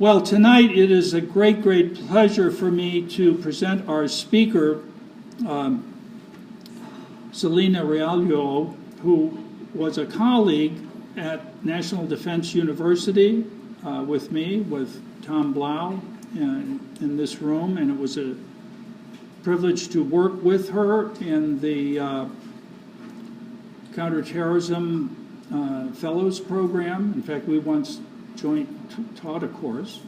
Well, tonight it is a great, great pleasure for me to present our speaker, um, Celina Realuyo, who was a colleague at National Defense University uh, with me, with Tom Blau, in, in this room, and it was a privilege to work with her in the uh, counterterrorism uh, fellows program. In fact, we once joint taught a course.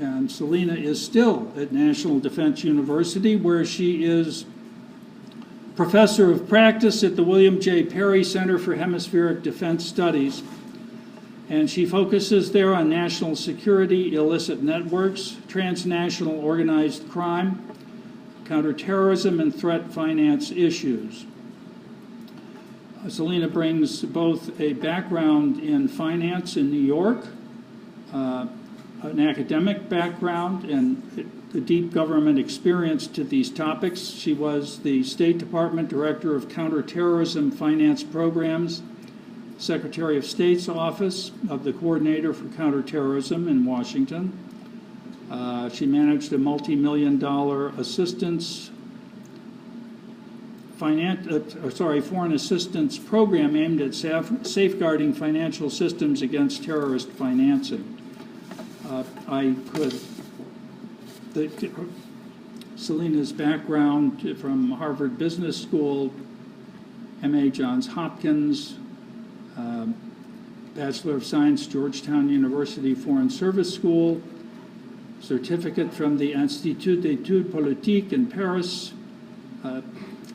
And Celina is still at National Defense University, where she is professor of practice at the William J. Perry Center for Hemispheric Defense Studies. And she focuses there on national security, illicit networks, transnational organized crime, counterterrorism, and threat finance issues. Selena brings both a background in finance in New York, uh, an academic background, and a deep government experience to these topics. She was the State Department Director of Counterterrorism Finance Programs, Secretary of State's Office of the Coordinator for Counterterrorism in Washington. Uh, she managed a multi million dollar assistance finan- uh, sorry, foreign assistance program aimed at saf- safeguarding financial systems against terrorist financing. Uh, I could, the, Celina's background from Harvard Business School, MA Johns Hopkins, um, Bachelor of Science, Georgetown University Foreign Service School, certificate from the Institut d'études politiques in Paris, uh,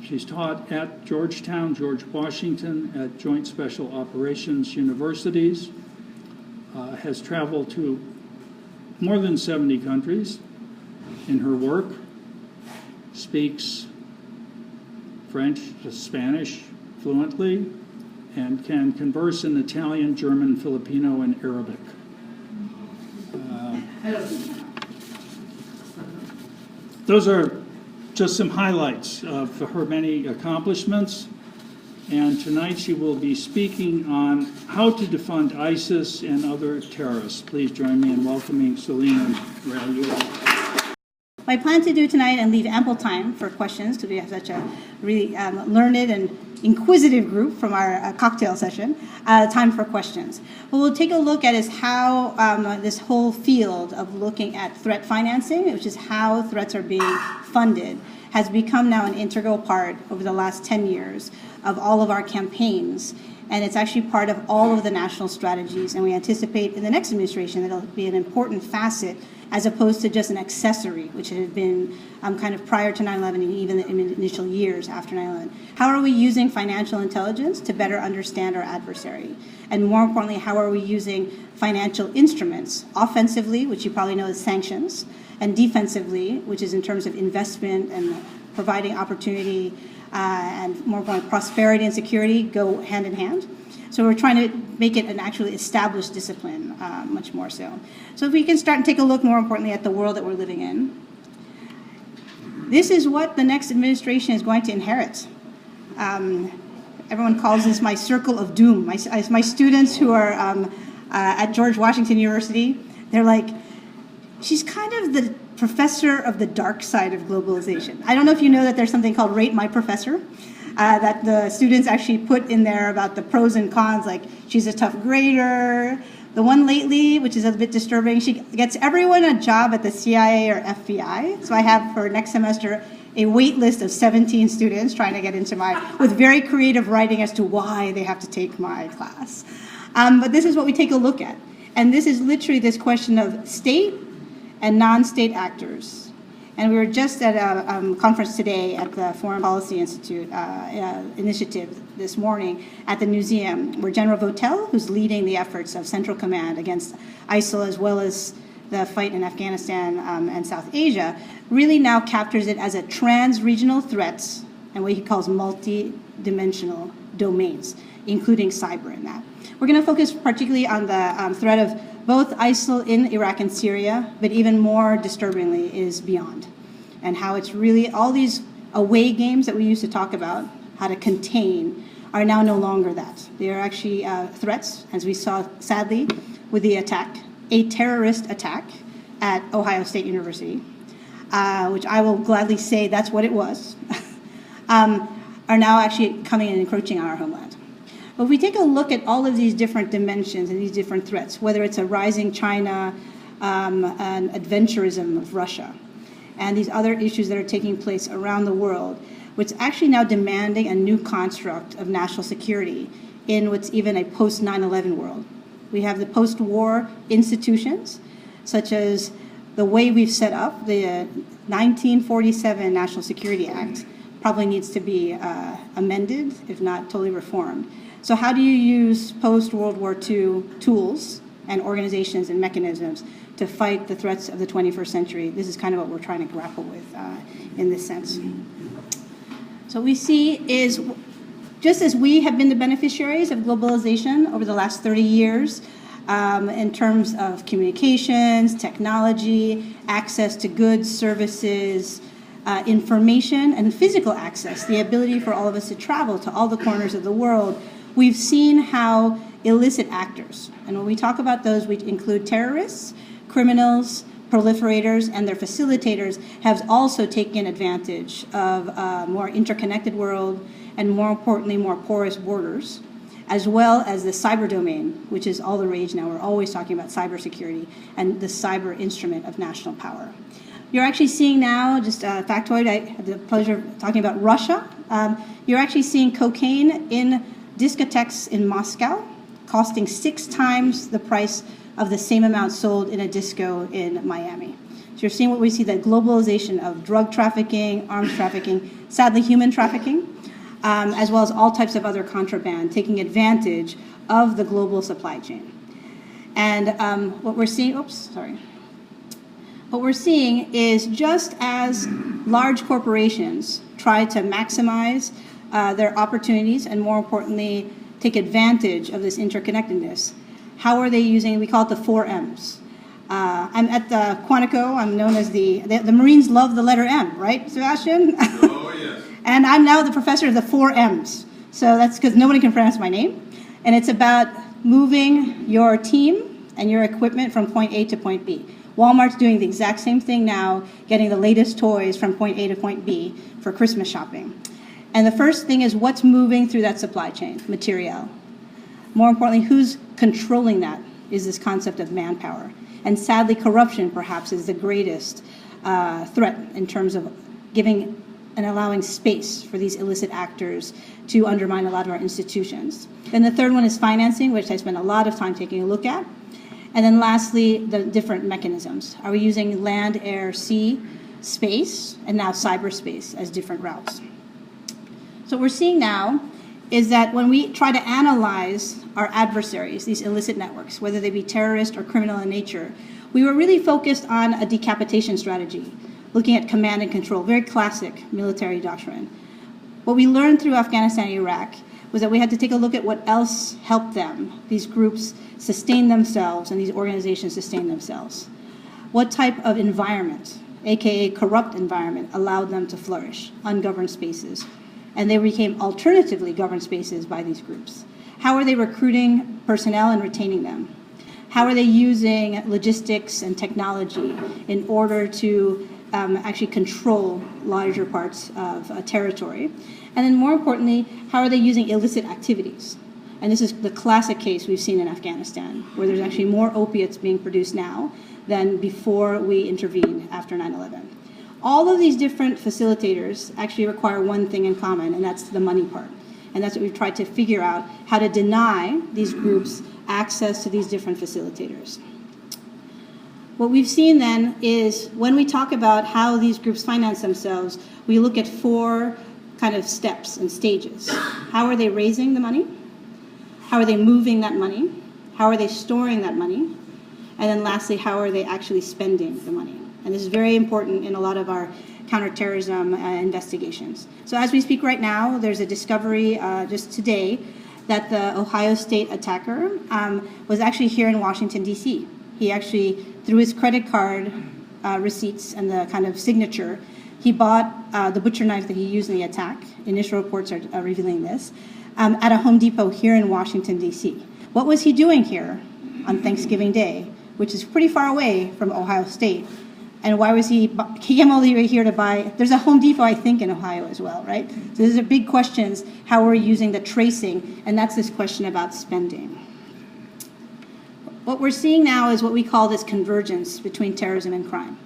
She's taught at Georgetown, George Washington, at Joint Special Operations Universities, uh, has traveled to more than 70 countries in her work, speaks French, to Spanish fluently, and can converse in Italian, German, Filipino, and Arabic. Uh, those are just some highlights of her many accomplishments. And tonight she will be speaking on how to defund ISIS and other terrorists. Please join me in welcoming Celina Realuyo. I plan to do tonight and leave ample time for questions because we have such a really um, learned and inquisitive group from our uh, cocktail session. Uh, time for questions. What we'll take a look at is how um, this whole field of looking at threat financing, which is how threats are being funded, has become now an integral part over the last 10 years of all of our campaigns. And it's actually part of all of the national strategies. And we anticipate in the next administration that it'll be an important facet as opposed to just an accessory, which had been um, kind of prior to 9 11 and even the initial years after 9 11. How are we using financial intelligence to better understand our adversary? And more importantly, how are we using financial instruments, offensively, which you probably know as sanctions, and defensively, which is in terms of investment and providing opportunity, uh, and more prosperity and security go hand in hand. So we're trying to make it an actually established discipline, uh, much more so. So if we can start and take a look more importantly at the world that we're living in, this is what the next administration is going to inherit. Um, everyone calls this my circle of doom. My, my students who are um, uh, at George Washington University, they're like, she's kind of the professor of the dark side of globalization. I don't know if you know that there's something called Rate My Professor uh, that the students actually put in there about the pros and cons, like she's a tough grader. The one lately, which is a bit disturbing, she gets everyone a job at the CIA or FBI. So I have for next semester a wait list of 17 students trying to get into my, with very creative writing as to why they have to take my class. Um, but this is what we take a look at. And this is literally this question of state and non state actors and we were just at a um, conference today at the Foreign Policy Institute uh, uh, initiative this morning at the museum, where General Votel, who's leading the efforts of Central Command against ISIL as well as the fight in Afghanistan um, and South Asia, really now captures it as a trans regional threat and what he calls multi dimensional domains, including cyber in that. We're going to focus particularly on the um, threat of both ISIL in Iraq and Syria, but even more disturbingly is beyond. And how it's really all these away games that we used to talk about, how to contain, are now no longer that. They are actually uh, threats, as we saw sadly with the attack a terrorist attack at Ohio State University, uh, which I will gladly say that's what it was, um, are now actually coming and encroaching on our homeland. But if we take a look at all of these different dimensions and these different threats, whether it's a rising China, um, an adventurism of Russia, and these other issues that are taking place around the world, which actually now demanding a new construct of national security in what's even a post 9 11 world. We have the post war institutions, such as the way we've set up the uh, 1947 National Security Act, probably needs to be uh, amended, if not totally reformed. So, how do you use post World War II tools and organizations and mechanisms to fight the threats of the 21st century? This is kind of what we're trying to grapple with uh, in this sense. So, we see is just as we have been the beneficiaries of globalization over the last 30 years, um, in terms of communications, technology, access to goods, services, uh, information, and physical access, the ability for all of us to travel to all the corners of the world, we've seen how illicit actors, and when we talk about those, we include terrorists, criminals, proliferators, and their facilitators, have also taken advantage of a more interconnected world and, more importantly, more porous borders as well as the cyber domain, which is all the rage now. We're always talking about cybersecurity and the cyber instrument of national power. You're actually seeing now, just a factoid, I had the pleasure of talking about Russia. Um, you're actually seeing cocaine in discotheques in Moscow costing six times the price of the same amount sold in a disco in Miami. So you're seeing what we see that globalization of drug trafficking, arms trafficking, sadly, human trafficking um, as well as all types of other contraband, taking advantage of the global supply chain. And um, what we're seeing, oops, sorry. What we're seeing is just as large corporations try to maximize uh, their opportunities and, more importantly, take advantage of this interconnectedness, how are they using, we call it the four M's. Uh, I'm at the Quantico, I'm known as the, the, the Marines love the letter M, right, Sebastian? Oh, yes. And I'm now the professor of the four M's. So that's because nobody can pronounce my name. And it's about moving your team and your equipment from point A to point B. Walmart's doing the exact same thing now, getting the latest toys from point A to point B for Christmas shopping. And the first thing is what's moving through that supply chain? Material. More importantly, who's controlling that is this concept of manpower. And sadly, corruption perhaps is the greatest uh, threat in terms of giving and allowing space for these illicit actors to undermine a lot of our institutions. Then the third one is financing, which I spent a lot of time taking a look at. And then lastly, the different mechanisms. Are we using land, air, sea, space, and now cyberspace as different routes? So what we're seeing now is that when we try to analyze our adversaries, these illicit networks, whether they be terrorist or criminal in nature, we were really focused on a decapitation strategy looking at command and control, very classic military doctrine. What we learned through Afghanistan and Iraq was that we had to take a look at what else helped them, these groups sustain themselves and these organizations sustain themselves. What type of environment, aka corrupt environment, allowed them to flourish, ungoverned spaces? And they became alternatively governed spaces by these groups. How are they recruiting personnel and retaining them? How are they using logistics and technology in order to um, actually control larger parts of a territory? And then, more importantly, how are they using illicit activities? And this is the classic case we've seen in Afghanistan, where there's actually more opiates being produced now than before we intervened after 9 11. All of these different facilitators actually require one thing in common, and that's the money part. And that's what we've tried to figure out how to deny these groups access to these different facilitators. What we've seen then is when we talk about how these groups finance themselves, we look at four kind of steps and stages. How are they raising the money? How are they moving that money? How are they storing that money? And then lastly, how are they actually spending the money? And this is very important in a lot of our counterterrorism uh, investigations. So as we speak right now, there's a discovery uh, just today that the Ohio State attacker um, was actually here in Washington, D.C. He actually through his credit card uh, receipts and the kind of signature, he bought uh, the butcher knife that he used in the attack. Initial reports are, revealing this um, at a Home Depot here in Washington, D.C. What was he doing here on Thanksgiving Day which is pretty far away from Ohio State. And why was he, he came all the way here to buy, there's a Home Depot, I think, in Ohio as well, right? So these are big questions, how we're using the tracing, and that's this question about spending. What we're seeing now is what we call this convergence between terrorism and crime.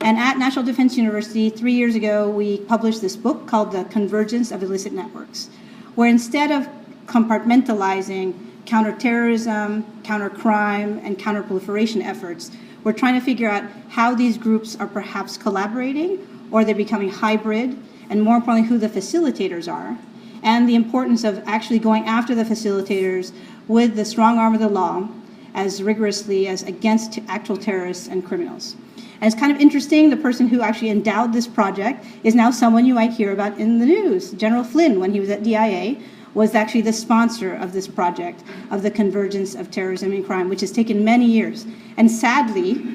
And at National Defense University, three years ago, we published this book called The Convergence of Illicit Networks, where instead of compartmentalizing counterterrorism, countercrime, and counterproliferation efforts, we're trying to figure out how these groups are perhaps collaborating or they're becoming hybrid, and more importantly, who the facilitators are, and the importance of actually going after the facilitators with the strong arm of the law as rigorously as against actual terrorists and criminals. And it's kind of interesting, the person who actually endowed this project is now someone you might hear about in the news. General Flynn, when he was at DIA, was actually the sponsor of this project of the convergence of terrorism and crime, which has taken many years. And sadly,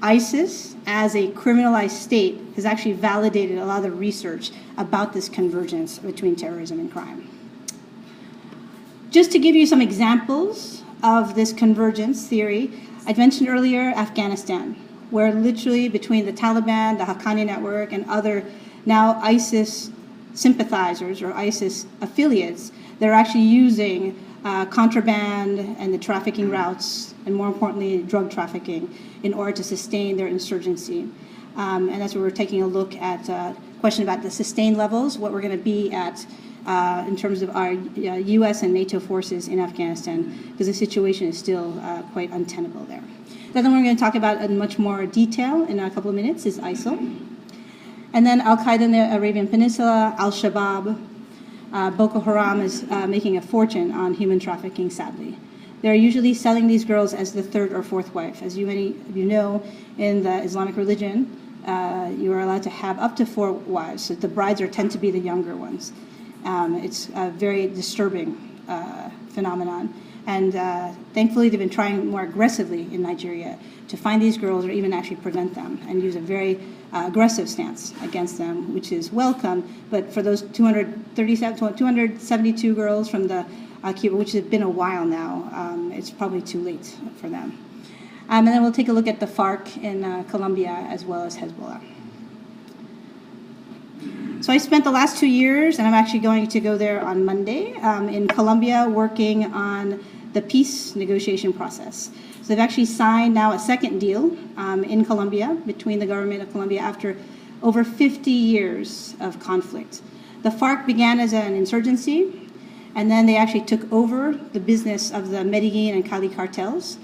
ISIS, as a criminalized state, has actually validated a lot of the research about this convergence between terrorism and crime. Just to give you some examples of this convergence theory, I mentioned earlier Afghanistan, where literally between the Taliban, the Haqqani network, and other now ISIS sympathizers or ISIS affiliates, they're actually using uh, contraband and the trafficking routes, and more importantly, drug trafficking, in order to sustain their insurgency. Um, and that's where we're taking a look at uh, question about the sustained levels, what we're going to be at uh, in terms of our uh, U.S. and NATO forces in Afghanistan, because the situation is still uh, quite untenable there. The other one we're going to talk about in much more detail in a couple of minutes is ISIL. And then Al Qaeda in the Arabian Peninsula, Al Shabaab, uh, Boko Haram is uh, making a fortune on human trafficking, sadly. They're usually selling these girls as the third or fourth wife. As you many of you know, in the Islamic religion, uh, you are allowed to have up to four wives. So the brides are tend to be the younger ones. Um, it's a very disturbing uh, phenomenon. And uh, thankfully, they've been trying more aggressively in Nigeria to find these girls or even actually prevent them and use a very uh, aggressive stance against them, which is welcome. But for those 237, 272 girls from the uh, Chibok, which has been a while now, um, it's probably too late for them. Um, and then we'll take a look at the FARC in uh, Colombia as well as Hezbollah. So I spent the last two years, and I'm actually going to go there on Monday um, in Colombia working on the peace negotiation process. So they've actually signed now a second deal um, in Colombia between the government of Colombia after over 50 years of conflict. The FARC began as an insurgency, and then they actually took over the business of the Medellin and Cali cartels.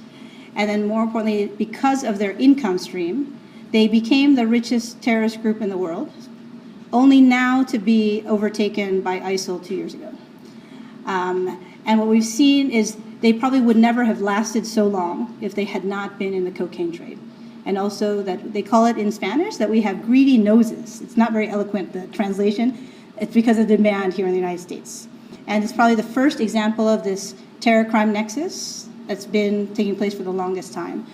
And then, more importantly, because of their income stream, they became the richest terrorist group in the world, only now to be overtaken by ISIL two years ago. Um, and what we've seen is they probably would never have lasted so long if they had not been in the cocaine trade. And also that they call it in Spanish that we have greedy noses. It's not very eloquent, the translation. It's because of demand here in the United States. And it's probably the first example of this terror crime nexus that's been taking place for the longest time.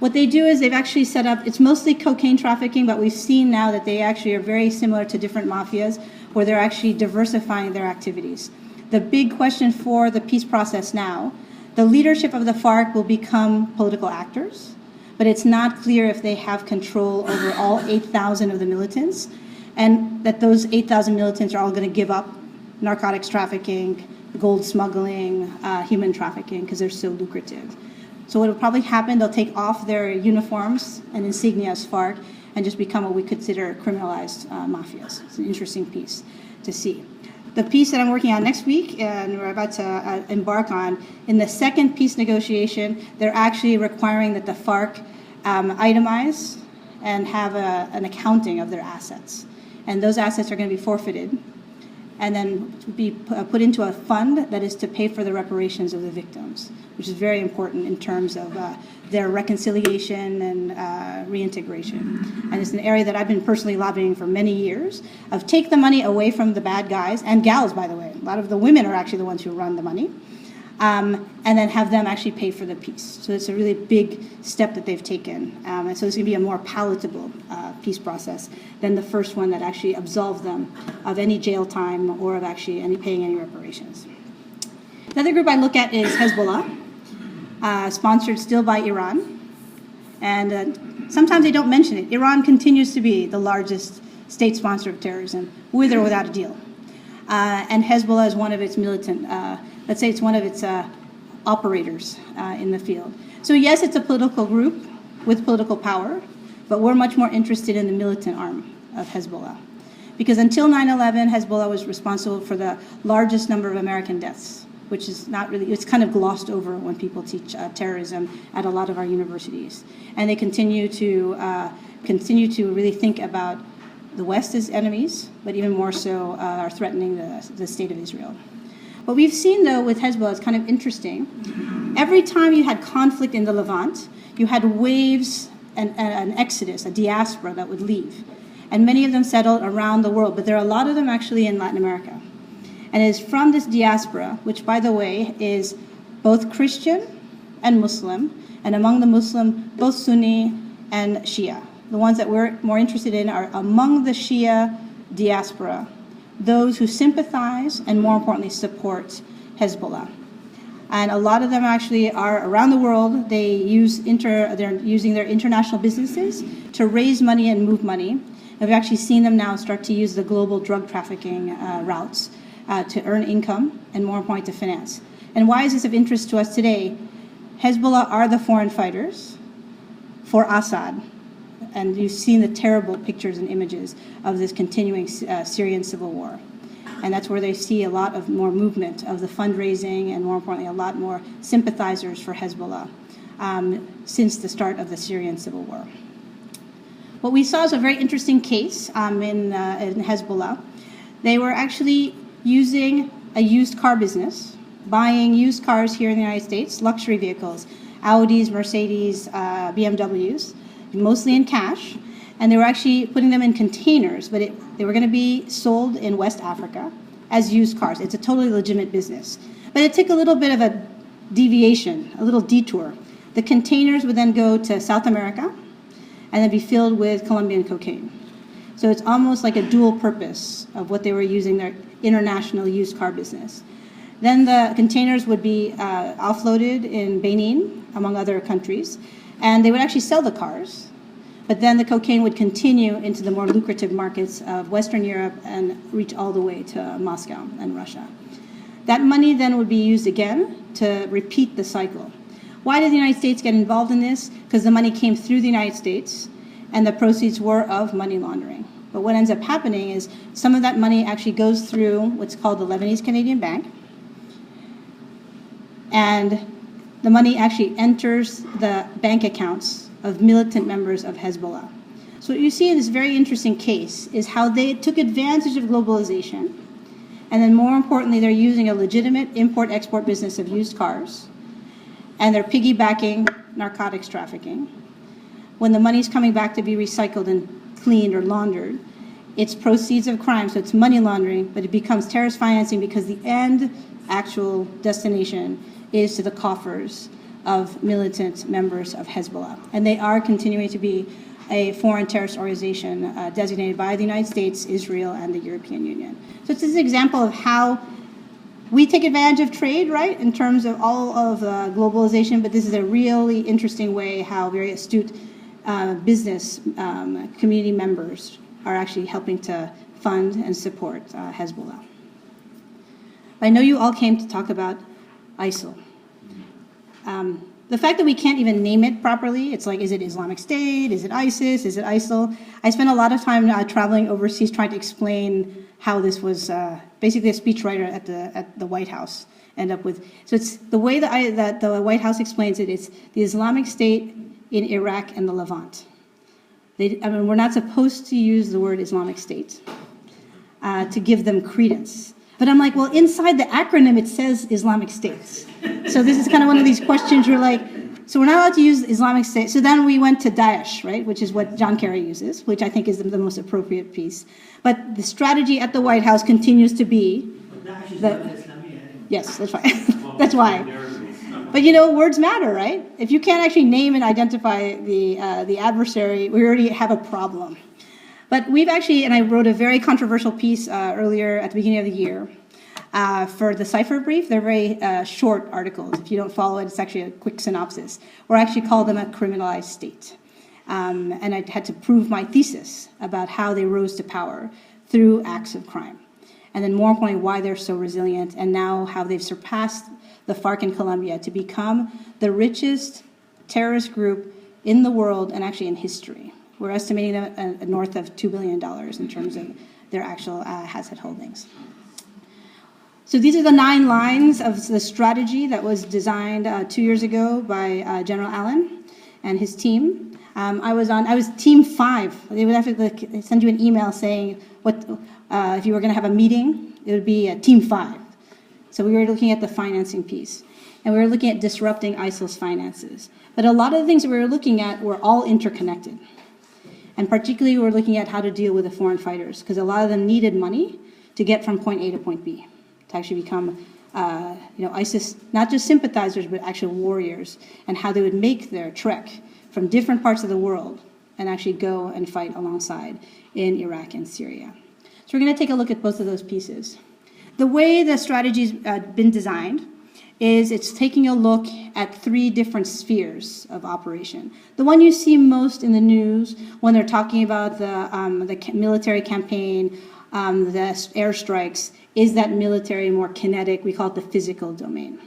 What they do is they've actually set up, it's mostly cocaine trafficking, but we've seen now that they actually are very similar to different mafias where they're actually diversifying their activities. The big question for the peace process now the leadership of the FARC will become political actors, but it's not clear if they have control over all 8,000 of the militants, and that those 8,000 militants are all going to give up narcotics trafficking, gold smuggling, uh, human trafficking, because they're so lucrative. So what will probably happen, they'll take off their uniforms and insignia as FARC and just become what we consider criminalized uh, mafias. It's an interesting piece to see the piece that I'm working on next week and we're about to uh, embark on, in the second peace negotiation, they're actually requiring that the FARC um, itemize and have a, an accounting of their assets. And those assets are going to be forfeited and then be uh, put into a fund that is to pay for the reparations of the victims, which is very important in terms of uh, their reconciliation and uh, reintegration. And it's an area that I've been personally lobbying for many years of take the money away from the bad guys and gals, by the way. A lot of the women are actually the ones who run the money um, and then have them actually pay for the peace. So it's a really big step that they've taken. Um, and so it's going to be a more palatable uh, peace process than the first one that actually absolved them of any jail time or of actually any paying any reparations. Another group I look at is Hezbollah, uh, sponsored still by Iran. And uh, sometimes they don't mention it. Iran continues to be the largest state sponsor of terrorism, with or without a deal. Uh, and Hezbollah is one of its militant, uh, let's say it's one of its uh, operators uh, in the field. So, yes, it's a political group with political power, but we're much more interested in the militant arm of Hezbollah. Because until 9 11, Hezbollah was responsible for the largest number of American deaths, which is not really, it's kind of glossed over when people teach uh, terrorism at a lot of our universities. And they continue to, uh, continue to really think about the West as enemies, but even more so uh, are threatening the, the state of Israel. What we've seen, though, with Hezbollah is kind of interesting. Every time you had conflict in the Levant, you had waves and an exodus, a diaspora that would leave. And many of them settled around the world, but there are a lot of them actually in Latin America. And it is from this diaspora, which, by the way, is both Christian and Muslim, and among the Muslim, both Sunni and Shia. The ones that we're more interested in are among the Shia diaspora, those who sympathize and, more importantly, support Hezbollah. And a lot of them actually are around the world. They use inter, they're using their international businesses to raise money and move money. And we've actually seen them now start to use the global drug trafficking uh, routes uh, to earn income and, more importantly, to finance. And why is this of interest to us today? Hezbollah are the foreign fighters for Assad. And you've seen the terrible pictures and images of this continuing uh, Syrian civil war. And that's where they see a lot of more movement of the fundraising and more importantly a lot more sympathizers for hezbollah um, since the start of the syrian civil war. What we saw is a very interesting case um, in, uh, in hezbollah. They were actually using a used car business buying used cars here in the united states luxury vehicles audis mercedes uh, bmws mostly in cash and they were actually putting them in containers, but it, they were going to be sold in West Africa as used cars. It's a totally legitimate business. But it took a little bit of a deviation, a little detour. The containers would then go to South America and then be filled with Colombian cocaine. So it's almost like a dual purpose of what they were using their international used car business. Then the containers would be uh, offloaded in Benin, among other countries, and they would actually sell the cars but then the cocaine would continue into the more lucrative markets of Western Europe and reach all the way to Moscow and Russia. That money then would be used again to repeat the cycle. Why did the United States get involved in this? Because the money came through the United States and the proceeds were of money laundering. But what ends up happening is some of that money actually goes through what's called the Lebanese Canadian Bank. And the money actually enters the bank accounts of militant members of Hezbollah. So what you see in this very interesting case is how they took advantage of globalization, and then more importantly, they're using a legitimate import-export business of used cars, and they're piggybacking narcotics trafficking. When the money's coming back to be recycled and cleaned or laundered, it's proceeds of crime, so it's money laundering, but it becomes terrorist financing because the end actual destination is to the coffers of militant members of Hezbollah. And they are continuing to be a foreign terrorist organization uh, designated by the United States, Israel, and the European Union. So it's an example of how we take advantage of trade, right, in terms of all of uh, globalization, but this is a really interesting way how very astute uh, business um, community members are actually helping to fund and support uh, Hezbollah. I know you all came to talk about ISIL. Um, the fact that we can't even name it properly, it's like, is it Islamic State? Is it ISIS? Is it ISIL? I spent a lot of time uh, traveling overseas trying to explain how this was uh, basically a speechwriter at the, at the White House end up with. So it's the way that, I, that the White House explains it, it's the Islamic State in Iraq and the Levant. They, I mean, we're not supposed to use the word Islamic State uh, to give them credence. But I'm like, well, inside the acronym it says Islamic States. So this is kind of one of these questions you're like, so we're not allowed to use Islamic State. So then we went to Daesh, right, which is what John Kerry uses, which I think is the, the most appropriate piece. But the strategy at the White House continues to be that. Yes, that's right. that's why. But you know, words matter, right? If you can't actually name and identify the uh, the adversary, we already have a problem. But we've actually, and I wrote a very controversial piece uh, earlier at the beginning of the year uh, for the Cipher Brief. They're very uh, short articles. If you don't follow it, it's actually a quick synopsis. Or actually call them a criminalized state. Um, and I had to prove my thesis about how they rose to power through acts of crime. And then, more importantly, why they're so resilient, and now how they've surpassed the FARC in Colombia to become the richest terrorist group in the world and actually in history. We're estimating uh, north of $2 billion in terms of their actual uh, asset holdings. So these are the nine lines of the strategy that was designed uh, two years ago by uh, General Allen and his team. Um, I was on. I was team five. They would have to send you an email saying what uh, if you were going to have a meeting. It would be a team five. So we were looking at the financing piece, and we were looking at disrupting ISIL's finances. But a lot of the things that we were looking at were all interconnected, and particularly we're looking at how to deal with the foreign fighters because a lot of them needed money to get from point A to point B to actually become uh, you know, ISIS, not just sympathizers, but actual warriors, and how they would make their trek from different parts of the world and actually go and fight alongside in Iraq and Syria. So we're going to take a look at both of those pieces. The way the strategy's uh, been designed is it's taking a look at three different spheres of operation. The one you see most in the news when they're talking about the, um, the military campaign, um, the airstrikes, is that military more kinetic, we call it the physical domain.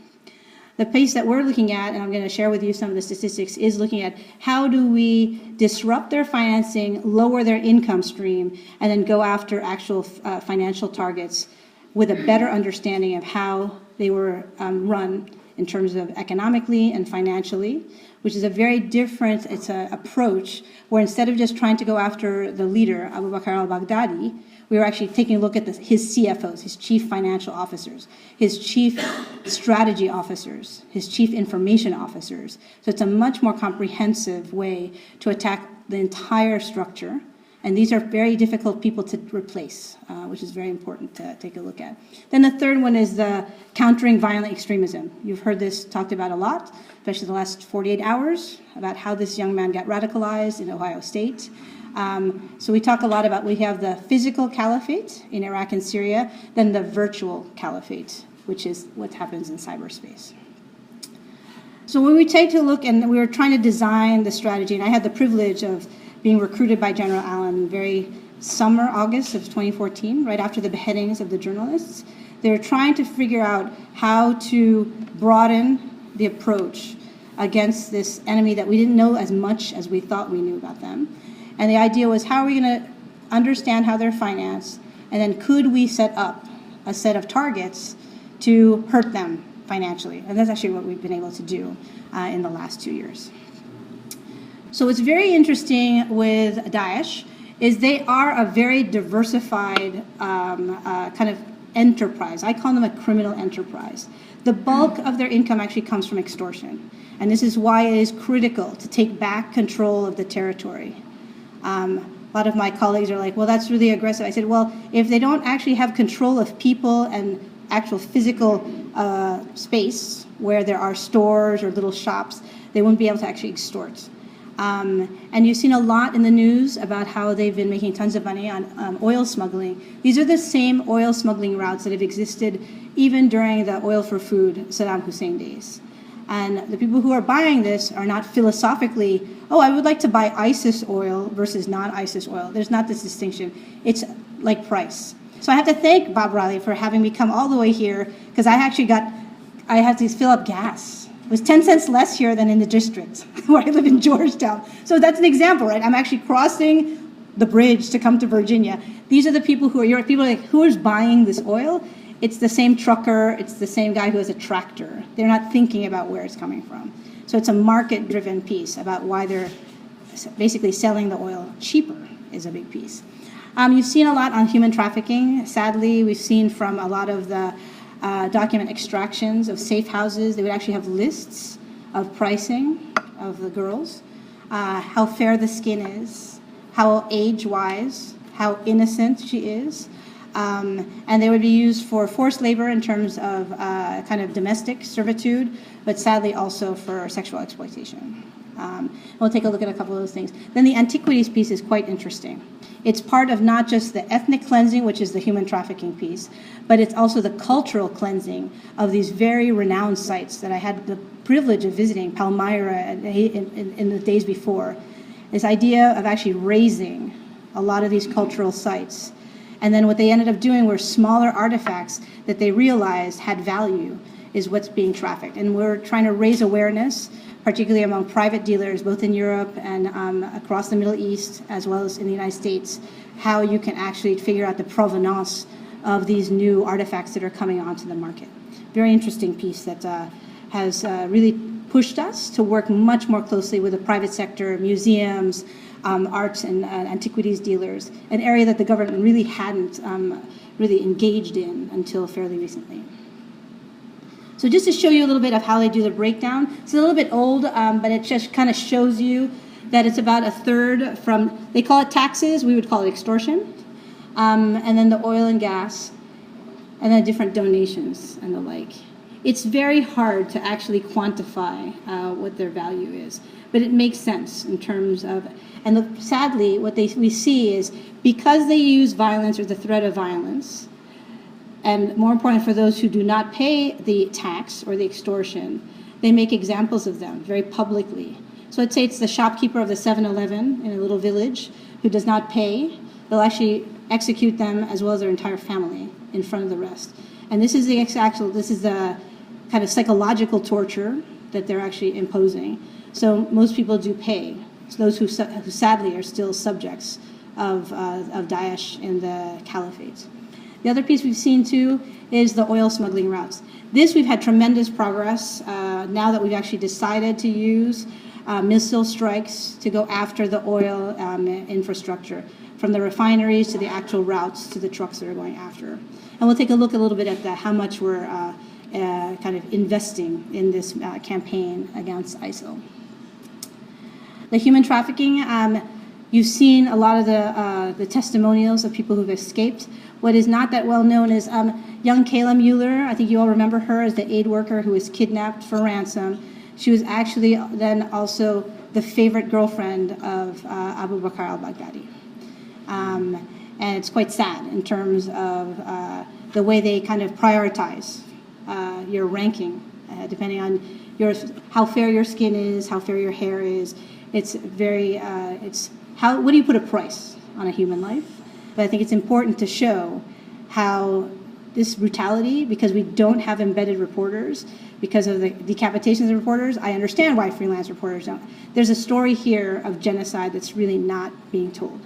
The piece that we're looking at, and I'm going to share with you some of the statistics, is looking at how do we disrupt their financing, lower their income stream, and then go after actual uh, financial targets with a better understanding of how they were um, run in terms of economically and financially, which is a very different it's a approach where instead of just trying to go after the leader, Abu Bakr al-Baghdadi, we were actually taking a look at the, his CFOs, his chief financial officers, his chief strategy officers, his chief information officers. So it's a much more comprehensive way to attack the entire structure. And these are very difficult people to replace, uh, which is very important to take a look at. Then the third one is the countering violent extremism. You've heard this talked about a lot, especially the last 48 hours, about how this young man got radicalized in Ohio State. Um, so we talk a lot about we have the physical caliphate in Iraq and Syria, then the virtual caliphate, which is what happens in cyberspace. So when we take a look, and we were trying to design the strategy, and I had the privilege of being recruited by General Allen very summer, August of 2014, right after the beheadings of the journalists. They were trying to figure out how to broaden the approach against this enemy that we didn't know as much as we thought we knew about them. And the idea was how are we going to understand how they're financed? And then could we set up a set of targets to hurt them financially? And that's actually what we've been able to do uh, in the last two years. So what's very interesting with Daesh is they are a very diversified um, uh, kind of enterprise. I call them a criminal enterprise. The bulk of their income actually comes from extortion. And this is why it is critical to take back control of the territory. Um, a lot of my colleagues are like, well, that's really aggressive. I said, well, if they don't actually have control of people and actual physical uh, space where there are stores or little shops, they won't be able to actually extort. Um, and you've seen a lot in the news about how they've been making tons of money on um, oil smuggling. These are the same oil smuggling routes that have existed even during the oil for food Saddam Hussein days. And the people who are buying this are not philosophically, oh, I would like to buy ISIS oil versus non ISIS oil. There's not this distinction. It's like price. So I have to thank Bob Riley for having me come all the way here because I actually got, I had to fill up gas. Was 10 cents less here than in the district where I live in Georgetown. So that's an example, right? I'm actually crossing the bridge to come to Virginia. These are the people who are, your people are like, who is buying this oil? it's the same trucker, it's the same guy who has a tractor. They're not thinking about where it's coming from. So it's a market driven piece about why they're basically selling the oil cheaper, is a big piece. Um, you've seen a lot on human trafficking. Sadly, we've seen from a lot of the uh, document extractions of safe houses, they would actually have lists of pricing of the girls, uh, how fair the skin is, how age wise, how innocent she is. Um, and they would be used for forced labor in terms of uh, kind of domestic servitude, but sadly also for sexual exploitation. Um, we'll take a look at a couple of those things. Then the antiquities piece is quite interesting. It's part of not just the ethnic cleansing, which is the human trafficking piece, but it's also the cultural cleansing of these very renowned sites that I had the privilege of visiting, Palmyra, in, in, in the days before. this idea of actually razing a lot of these cultural sites. And then what they ended up doing were smaller artifacts that they realized had value is what's being trafficked. And we're trying to raise awareness, particularly among private dealers, both in Europe and um, across the Middle East, as well as in the United States, how you can actually figure out the provenance of these new artifacts that are coming onto the market. Very interesting piece that uh, has uh, really pushed us to work much more closely with the private sector, museums, um, arts and uh, antiquities dealers, an area that the government really hadn't um, really engaged in until fairly recently. So just to show you a little bit of how they do the breakdown, it's a little bit old, um, but it just kind of shows you that it's about a third from, they call it taxes, we would call it extortion, um, and then the oil and gas, and then different donations and the like. It's very hard to actually quantify uh, what their value is, but it makes sense in terms of, and the, sadly, what they, we see is because they use violence or the threat of violence, and more important for those who do not pay the tax or the extortion, they make examples of them very publicly. So let's say it's the shopkeeper of the 7 Eleven in a little village who does not pay. They'll actually execute them as well as their entire family in front of the rest. And this is the actual, this is the kind of psychological torture that they're actually imposing. So most people do pay. So those who, who sadly are still subjects of, uh, of Daesh in the caliphate. The other piece we've seen too is the oil smuggling routes. This we've had tremendous progress uh, now that we've actually decided to use uh, missile strikes to go after the oil um, infrastructure, from the refineries to the actual routes to the trucks that are going after. And we'll take a look a little bit at the, how much we're uh, uh kind of investing in this uh, campaign against ISIL. The human trafficking, um, you've seen a lot of the, uh, the testimonials of people who've escaped. What is not that well known is um, young Kayla Mueller. I think you all remember her as the aid worker who was kidnapped for ransom. She was actually then also the favorite girlfriend of uh, Abu Bakr al Baghdadi. Um, and it's quite sad in terms of uh, the way they kind of prioritize uh, your ranking, uh, depending on your, how fair your skin is, how fair your hair is. It's very, uh, it's how, what do you put a price on a human life? But I think it's important to show how this brutality, because we don't have embedded reporters, because of the decapitations of reporters, I understand why freelance reporters don't. There's a story here of genocide that's really not being told.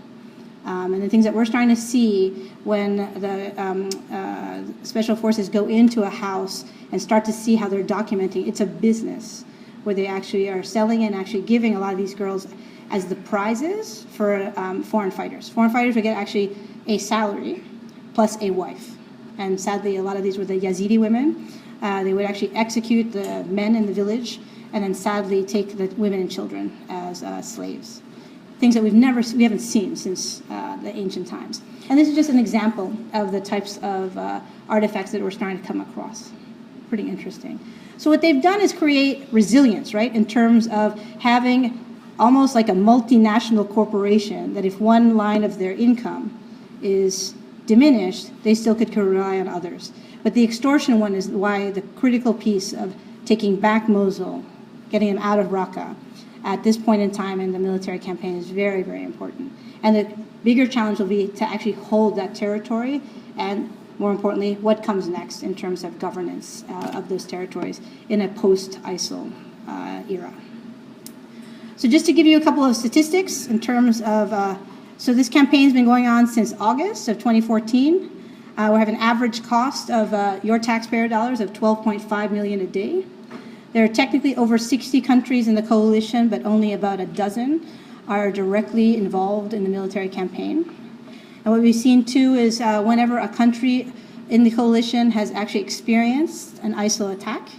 Um, and the things that we're starting to see when the um, uh, special forces go into a house and start to see how they're documenting, it's a business where they actually are selling and actually giving a lot of these girls as the prizes for um, foreign fighters. Foreign fighters would get actually a salary plus a wife. And sadly, a lot of these were the Yazidi women. Uh, they would actually execute the men in the village and then sadly take the women and children as uh, slaves. Things that we've never, we haven't seen since uh, the ancient times. And this is just an example of the types of uh, artifacts that we're starting to come across. Pretty interesting. So what they've done is create resilience, right, in terms of having almost like a multinational corporation that if one line of their income is diminished, they still could rely on others. But the extortion one is why the critical piece of taking back Mosul, getting them out of Raqqa, at this point in time in the military campaign is very, very important. And the bigger challenge will be to actually hold that territory and more importantly, what comes next in terms of governance uh, of those territories in a post-ISIL uh, era. So just to give you a couple of statistics in terms of, uh, so this campaign's been going on since August of 2014. Uh, we have an average cost of uh, your taxpayer dollars of 12.5 million a day. There are technically over 60 countries in the coalition, but only about a dozen are directly involved in the military campaign. And what we've seen too is uh, whenever a country in the coalition has actually experienced an ISIL attack,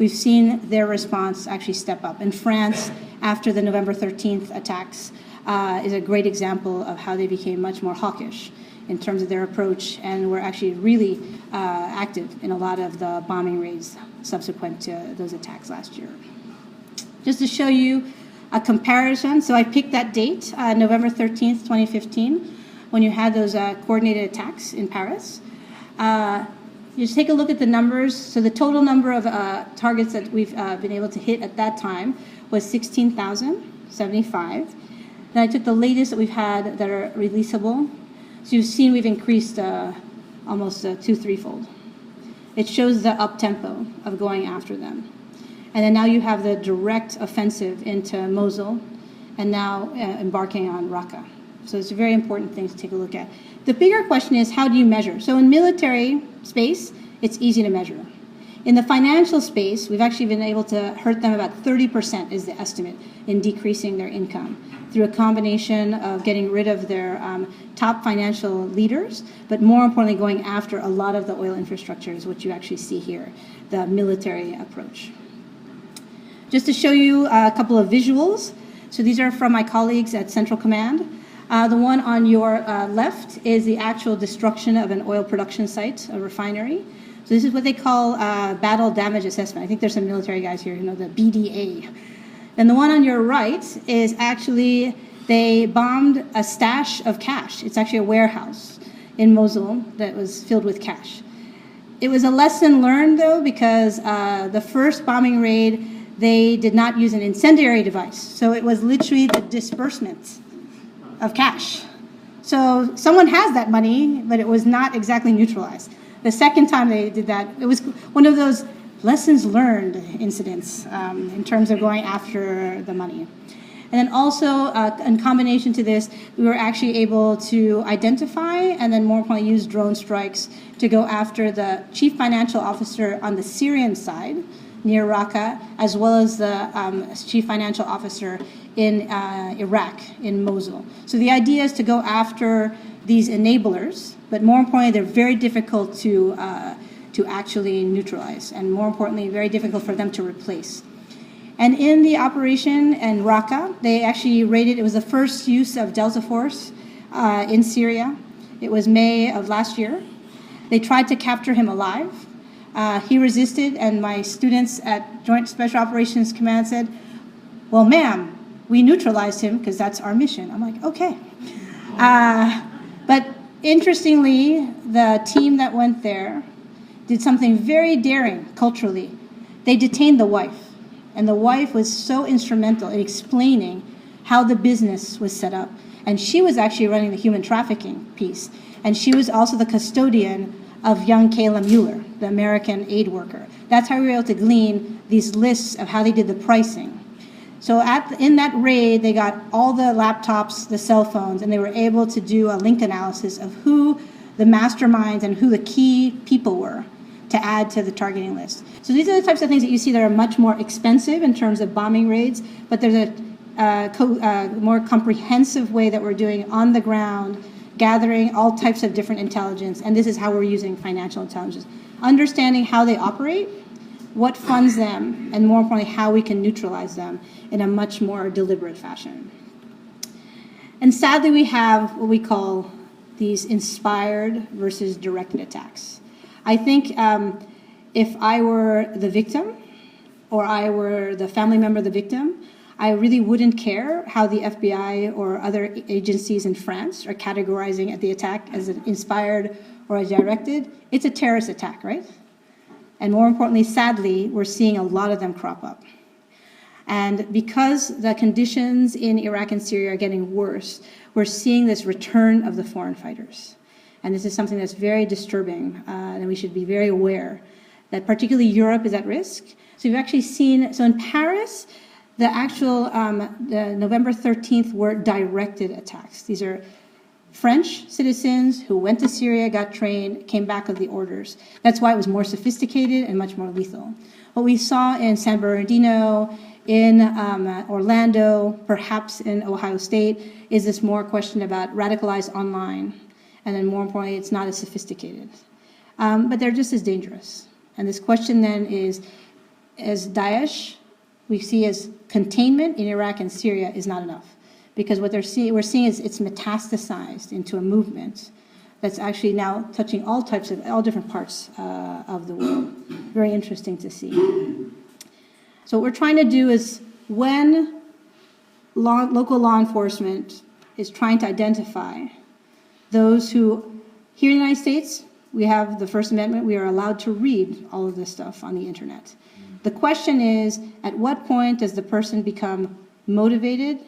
we've seen their response actually step up. In France, after the November 13th attacks uh, is a great example of how they became much more hawkish in terms of their approach and were actually really uh, active in a lot of the bombing raids subsequent to those attacks last year. Just to show you a comparison, so I picked that date, uh, November 13th, 2015, when you had those uh, coordinated attacks in Paris. Uh, you just take a look at the numbers. So the total number of uh, targets that we've uh, been able to hit at that time was 16,075. Then I took the latest that we've had that are releasable. So you've seen we've increased uh, almost uh, two, threefold. It shows the up tempo of going after them. And then now you have the direct offensive into Mosul and now uh, embarking on Raqqa. So it's a very important thing to take a look at. The bigger question is how do you measure? So in military space, it's easy to measure. In the financial space, we've actually been able to hurt them about 30% is the estimate in decreasing their income through a combination of getting rid of their um, top financial leaders, but more importantly, going after a lot of the oil infrastructures, which you actually see here, the military approach. Just to show you a couple of visuals. So these are from my colleagues at Central Command. Uh, the one on your uh, left is the actual destruction of an oil production site, a refinery. So this is what they call uh, battle damage assessment. I think there's some military guys here who know the BDA. And the one on your right is actually they bombed a stash of cash. It's actually a warehouse in Mosul that was filled with cash. It was a lesson learned though because uh, the first bombing raid they did not use an incendiary device. So it was literally the disbursement of cash. So someone has that money, but it was not exactly neutralized. The second time they did that, it was one of those lessons learned incidents um, in terms of going after the money. And then also, uh, in combination to this, we were actually able to identify and then more importantly use drone strikes to go after the chief financial officer on the Syrian side near Raqqa, as well as the um, chief financial officer in uh, Iraq, in Mosul. So the idea is to go after these enablers, but more importantly, they're very difficult to, uh, to actually neutralize, and more importantly, very difficult for them to replace. And in the operation in Raqqa, they actually raided, it was the first use of Delta Force uh, in Syria. It was May of last year. They tried to capture him alive. Uh, he resisted, and my students at Joint Special Operations Command said, Well, ma'am, we neutralized him because that's our mission. I'm like, Okay. Uh, but interestingly, the team that went there did something very daring culturally. They detained the wife, and the wife was so instrumental in explaining how the business was set up. And she was actually running the human trafficking piece. And she was also the custodian of young Kayla Mueller, the American aid worker. That's how we were able to glean these lists of how they did the pricing. So at, in that raid, they got all the laptops, the cell phones, and they were able to do a link analysis of who the masterminds and who the key people were to add to the targeting list. So these are the types of things that you see that are much more expensive in terms of bombing raids, but there's a uh, co- uh, more comprehensive way that we're doing on the ground, gathering all types of different intelligence, and this is how we're using financial intelligence. Understanding how they operate, what funds them, and more importantly, how we can neutralize them in a much more deliberate fashion. And sadly, we have what we call these inspired versus directed attacks. I think um, if I were the victim or I were the family member of the victim, I really wouldn't care how the FBI or other agencies in France are categorizing the attack as an inspired or a directed. It's a terrorist attack, right? And more importantly, sadly, we're seeing a lot of them crop up. And because the conditions in Iraq and Syria are getting worse, we're seeing this return of the foreign fighters. And this is something that's very disturbing, uh, and we should be very aware that particularly Europe is at risk. So we've actually seen, so in Paris, the actual um, the November 13th were directed attacks. These are French citizens who went to Syria, got trained, came back with the orders. That's why it was more sophisticated and much more lethal. What we saw in San Bernardino, in um, Orlando, perhaps in Ohio State, is this more question about radicalized online. And then more importantly, it's not as sophisticated. Um, but they're just as dangerous. And this question then is, as Daesh we see as containment in Iraq and Syria is not enough. Because what they're we're seeing is it's metastasized into a movement that's actually now touching all types of, all different parts uh, of the world. Very interesting to see. So what we're trying to do is when law, local law enforcement is trying to identify those who, here in the United States, we have the First Amendment, we are allowed to read all of this stuff on the internet. The question is at what point does the person become motivated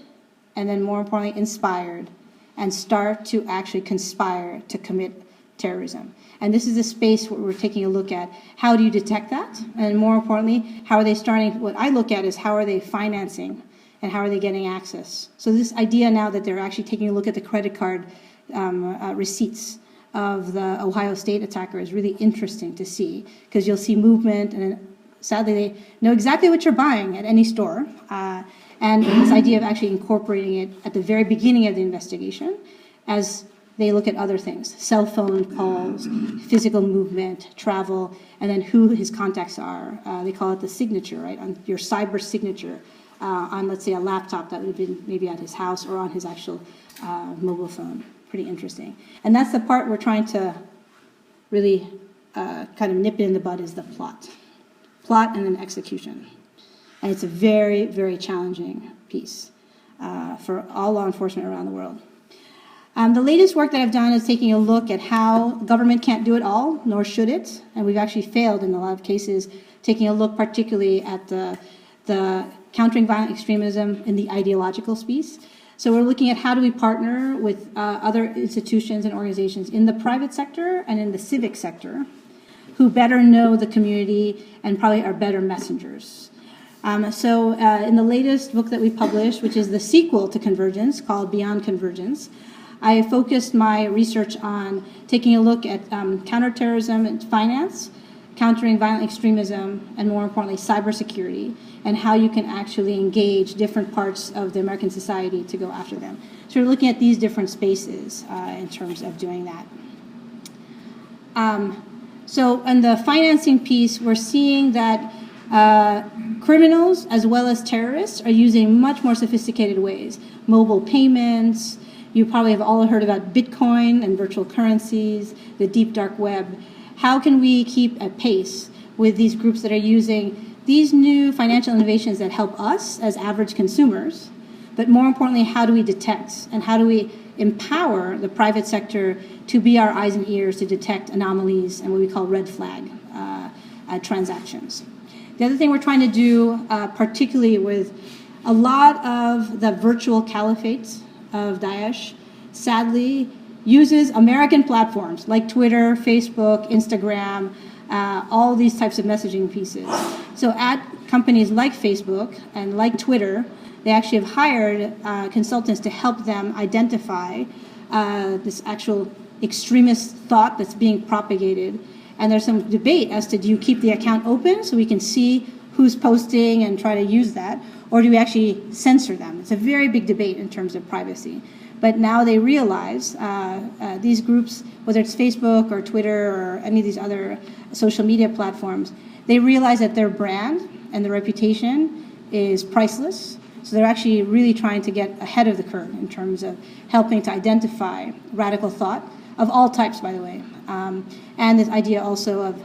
and then more importantly, inspired, and start to actually conspire to commit terrorism. And this is a space where we're taking a look at how do you detect that? And more importantly, how are they starting? What I look at is how are they financing and how are they getting access? So, this idea now that they're actually taking a look at the credit card um, uh, receipts of the Ohio State attacker is really interesting to see because you'll see movement and sadly they know exactly what you're buying at any store. Uh, and this idea of actually incorporating it at the very beginning of the investigation as they look at other things cell phone calls, physical movement, travel, and then who his contacts are. Uh, they call it the signature, right? On your cyber signature uh, on, let's say, a laptop that would have been maybe at his house or on his actual uh, mobile phone. Pretty interesting. And that's the part we're trying to really uh, kind of nip in the bud is the plot. Plot and then execution. And it's a very, very challenging piece uh, for all law enforcement around the world. Um, the latest work that I've done is taking a look at how government can't do it all, nor should it. And we've actually failed in a lot of cases, taking a look particularly at the, the countering violent extremism in the ideological space. So we're looking at how do we partner with uh, other institutions and organizations in the private sector and in the civic sector who better know the community and probably are better messengers. Um, so uh, in the latest book that we published, which is the sequel to Convergence called Beyond Convergence, I focused my research on taking a look at um, counterterrorism and finance, countering violent extremism, and more importantly, cybersecurity, and how you can actually engage different parts of the American society to go after them. So we're looking at these different spaces uh, in terms of doing that. Um, so, in the financing piece, we're seeing that uh, criminals as well as terrorists are using much more sophisticated ways mobile payments, you probably have all heard about Bitcoin and virtual currencies, the deep dark web. How can we keep at pace with these groups that are using these new financial innovations that help us as average consumers? But more importantly, how do we detect and how do we empower the private sector to be our eyes and ears to detect anomalies and what we call red flag uh, uh, transactions? The other thing we're trying to do, uh, particularly with a lot of the virtual caliphates of Daesh sadly uses American platforms like Twitter, Facebook, Instagram, uh, all these types of messaging pieces. So at companies like Facebook and like Twitter, they actually have hired uh, consultants to help them identify uh, this actual extremist thought that's being propagated. And there's some debate as to do you keep the account open so we can see who's posting and try to use that, or do we actually censor them? It's a very big debate in terms of privacy. But now they realize uh, uh, these groups, whether it's Facebook or Twitter or any of these other social media platforms, they realize that their brand and their reputation is priceless. So they're actually really trying to get ahead of the curve in terms of helping to identify radical thought of all types, by the way. Um, and this idea also of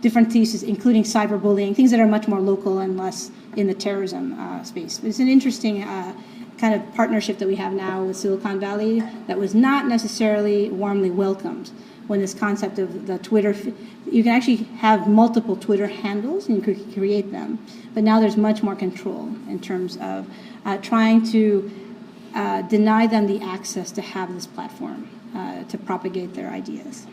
different theses, including cyberbullying, things that are much more local and less in the terrorism uh, space. It's an interesting uh, kind of partnership that we have now with Silicon Valley that was not necessarily warmly welcomed when this concept of the Twitter, you can actually have multiple Twitter handles and you could create them. But now there's much more control in terms of uh, trying to uh, deny them the access to have this platform uh, to propagate their ideas.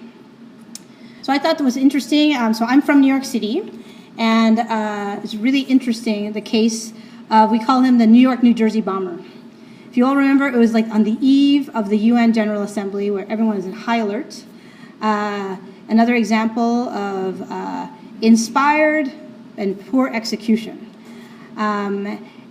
So I thought that was interesting. Um, so I'm from New York City, and uh, it's really interesting the case. Of, we call him the New York, New Jersey bomber. If you all remember, it was like on the eve of the UN General Assembly where everyone was in high alert. Uh, another example of uh, inspired and poor execution. Um,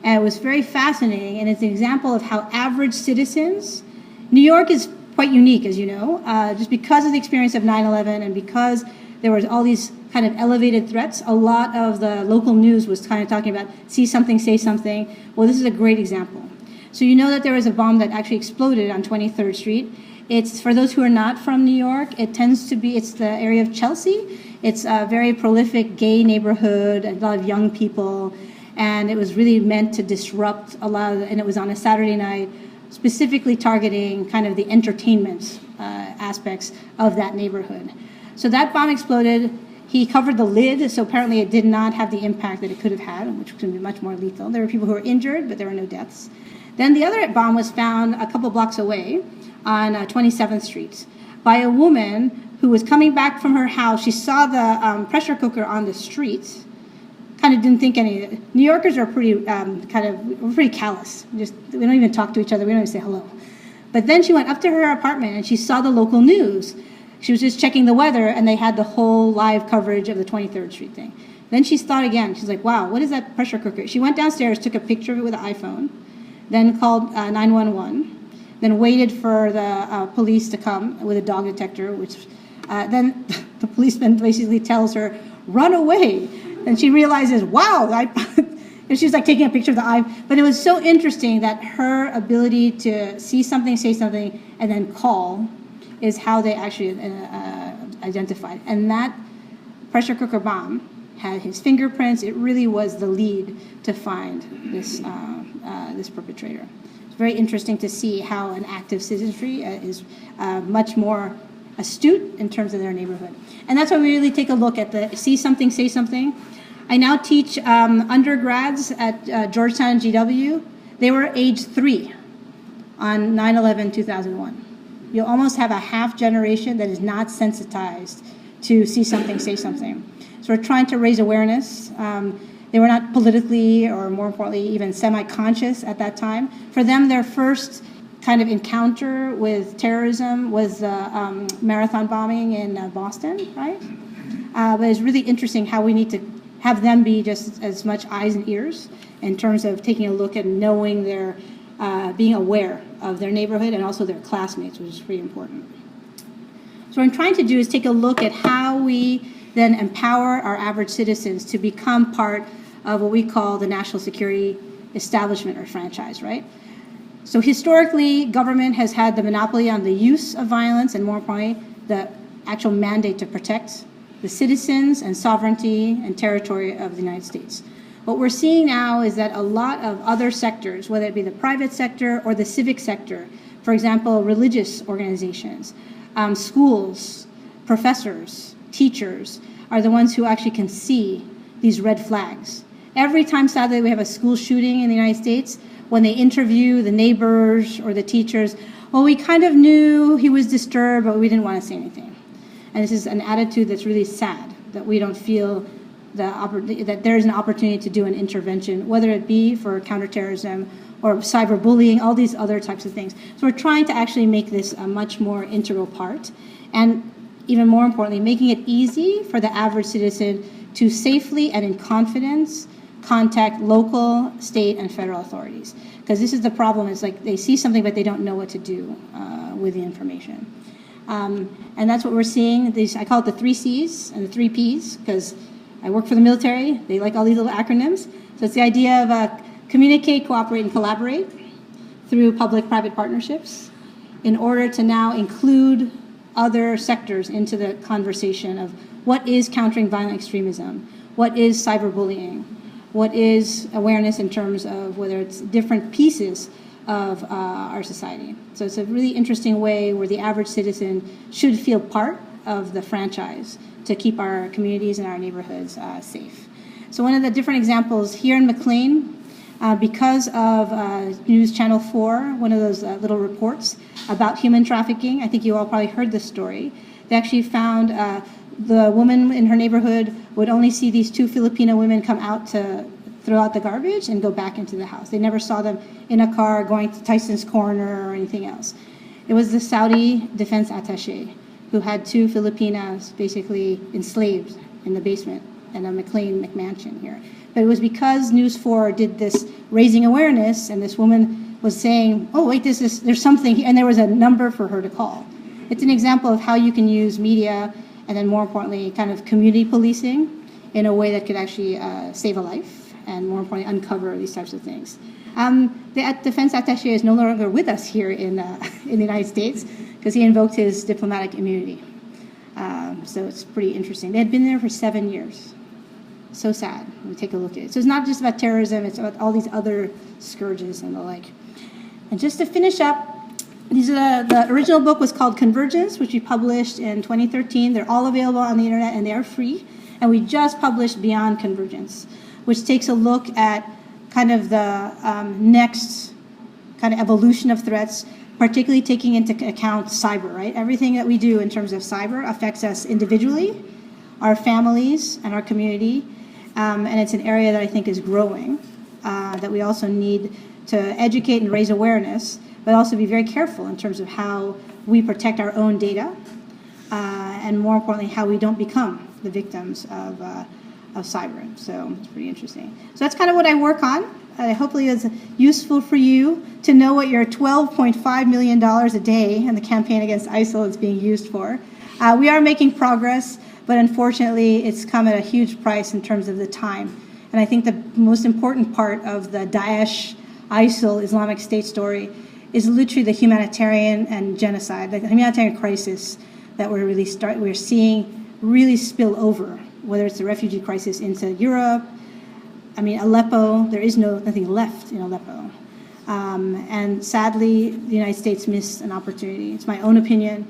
and it was very fascinating, and it's an example of how average citizens, New York is quite unique, as you know, uh, just because of the experience of 9 11 and because there was all these kind of elevated threats. A lot of the local news was kind of talking about see something, say something. Well, this is a great example. So you know that there was a bomb that actually exploded on 23rd Street. It's for those who are not from New York. It tends to be it's the area of Chelsea. It's a very prolific gay neighborhood, a lot of young people, and it was really meant to disrupt a lot. Of, and it was on a Saturday night specifically targeting kind of the entertainment uh, aspects of that neighborhood. So that bomb exploded. He covered the lid, so apparently it did not have the impact that it could have had, which could be much more lethal. There were people who were injured, but there were no deaths. Then the other bomb was found a couple blocks away on uh, 27th Street by a woman who was coming back from her house. She saw the um, pressure cooker on the street. Kind of didn't think any. New Yorkers are pretty um, kind of we're pretty callous. Just we don't even talk to each other. We don't even say hello. But then she went up to her apartment and she saw the local news. She was just checking the weather, and they had the whole live coverage of the 23rd Street thing. Then she thought again. She's like, "Wow, what is that pressure cooker?" She went downstairs, took a picture of it with an iPhone, then called uh, 911, then waited for the uh, police to come with a dog detector, which uh, then the policeman basically tells her, run away. And she realizes, wow, I, and she's like taking a picture of the eye. But it was so interesting that her ability to see something, say something, and then call is how they actually uh, uh, identified. And that pressure cooker bomb had his fingerprints. It really was the lead to find this, uh, uh, this perpetrator. It's very interesting to see how an active citizenry uh, is uh, much more astute in terms of their neighborhood. And that's why we really take a look at the see something, say something. I now teach um, undergrads at uh, Georgetown GW. They were age three on 9 11 2001. You'll almost have a half generation that is not sensitized to see something, say something. So we're trying to raise awareness. Um, they were not politically or more importantly even semi-conscious at that time. For them, their first kind of encounter with terrorism was the um, marathon bombing in uh, Boston, right? Uh, but it's really interesting how we need to have them be just as much eyes and ears in terms of taking a look at knowing their, uh, being aware of their neighborhood and also their classmates, which is pretty important. So what I'm trying to do is take a look at how we then empower our average citizens to become part of what we call the national security establishment or franchise, right? So historically, government has had the monopoly on the use of violence and more importantly, the actual mandate to protect the citizens and sovereignty and territory of the United States. What we're seeing now is that a lot of other sectors, whether it be the private sector or the civic sector, for example, religious organizations, um, schools, professors, teachers, are the ones who actually can see these red flags. Every time, sadly, we have a school shooting in the United States, when they interview the neighbors or the teachers, well, we kind of knew he was disturbed, but we didn't want to say anything. And this is an attitude that's really sad that we don't feel the that there is an opportunity to do an intervention, whether it be for counterterrorism or cyberbullying, all these other types of things. So we're trying to actually make this a much more integral part, and even more importantly, making it easy for the average citizen to safely and in confidence contact local, state, and federal authorities. Because this is the problem, is like they see something but they don't know what to do uh, with the information. Um, and that's what we're seeing. These, I call it the three C's and the three P's because I work for the military. They like all these little acronyms. So it's the idea of uh, communicate, cooperate, and collaborate through public-private partnerships in order to now include other sectors into the conversation of what is countering violent extremism, what is cyberbullying, what is awareness in terms of whether it's different pieces of uh, our society. So it's a really interesting way where the average citizen should feel part of the franchise to keep our communities and our neighborhoods uh, safe. So one of the different examples here in McLean, uh, because of uh, News Channel 4, one of those uh, little reports about human trafficking, I think you all probably heard this story. They actually found uh, the woman in her neighborhood would only see these two Filipino women come out to throw out the garbage and go back into the house. They never saw them in a car going to Tysons Corner or anything else. It was the Saudi defense attache who had two Filipinas basically enslaved in the basement in a McLean McMansion here. But it was because News 4 did this raising awareness, and this woman was saying, "Oh, wait, this is there's something," here. and there was a number for her to call. It's an example of how you can use media and then more importantly, kind of community policing in a way that could actually uh, save a life and more importantly, uncover these types of things. Um, the defense attaché is no longer with us here in, uh, in the United States because he invoked his diplomatic immunity. Um, so it's pretty interesting. They had been there for seven years. So sad. We take a look at it. So it's not just about terrorism, it's about all these other scourges and the like. And just to finish up, these are the, the original book was called Convergence, which we published in 2013. They're all available on the internet and they are free. And we just published Beyond Convergence, which takes a look at kind of the um, next kind of evolution of threats, particularly taking into account cyber, right? Everything that we do in terms of cyber affects us individually, our families, and our community. Um, and it's an area that I think is growing, uh, that we also need to educate and raise awareness, but also be very careful in terms of how we protect our own data, uh, and more importantly, how we don't become the victims of, uh, of cyber. So it's pretty interesting. So that's kind of what I work on. Uh, hopefully, it's useful for you to know what your $12.5 million a day in the campaign against ISIL is being used for. Uh, we are making progress, but unfortunately, it's come at a huge price in terms of the time. And I think the most important part of the Daesh, ISIL, Islamic State story is literally the humanitarian and genocide, the humanitarian crisis that we're really start we're seeing really spill over, whether it's the refugee crisis into Europe. I mean, Aleppo, there is no nothing left in Aleppo. Um, and sadly, the United States missed an opportunity. It's my own opinion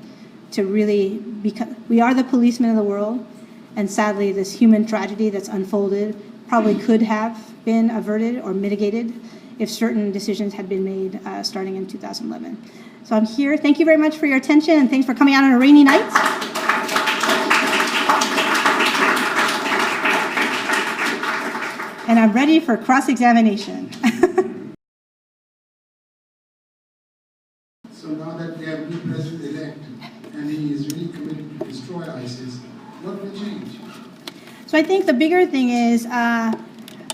to really become, we are the policemen of the world. And sadly, this human tragedy that's unfolded probably could have been averted or mitigated if certain decisions had been made uh, starting in 2011. So I'm here. Thank you very much for your attention and thanks for coming out on a rainy night. And I'm ready for cross examination. So now that we have new president-elect and he is really committed to destroy ISIS, what will change? So I think the bigger thing is uh,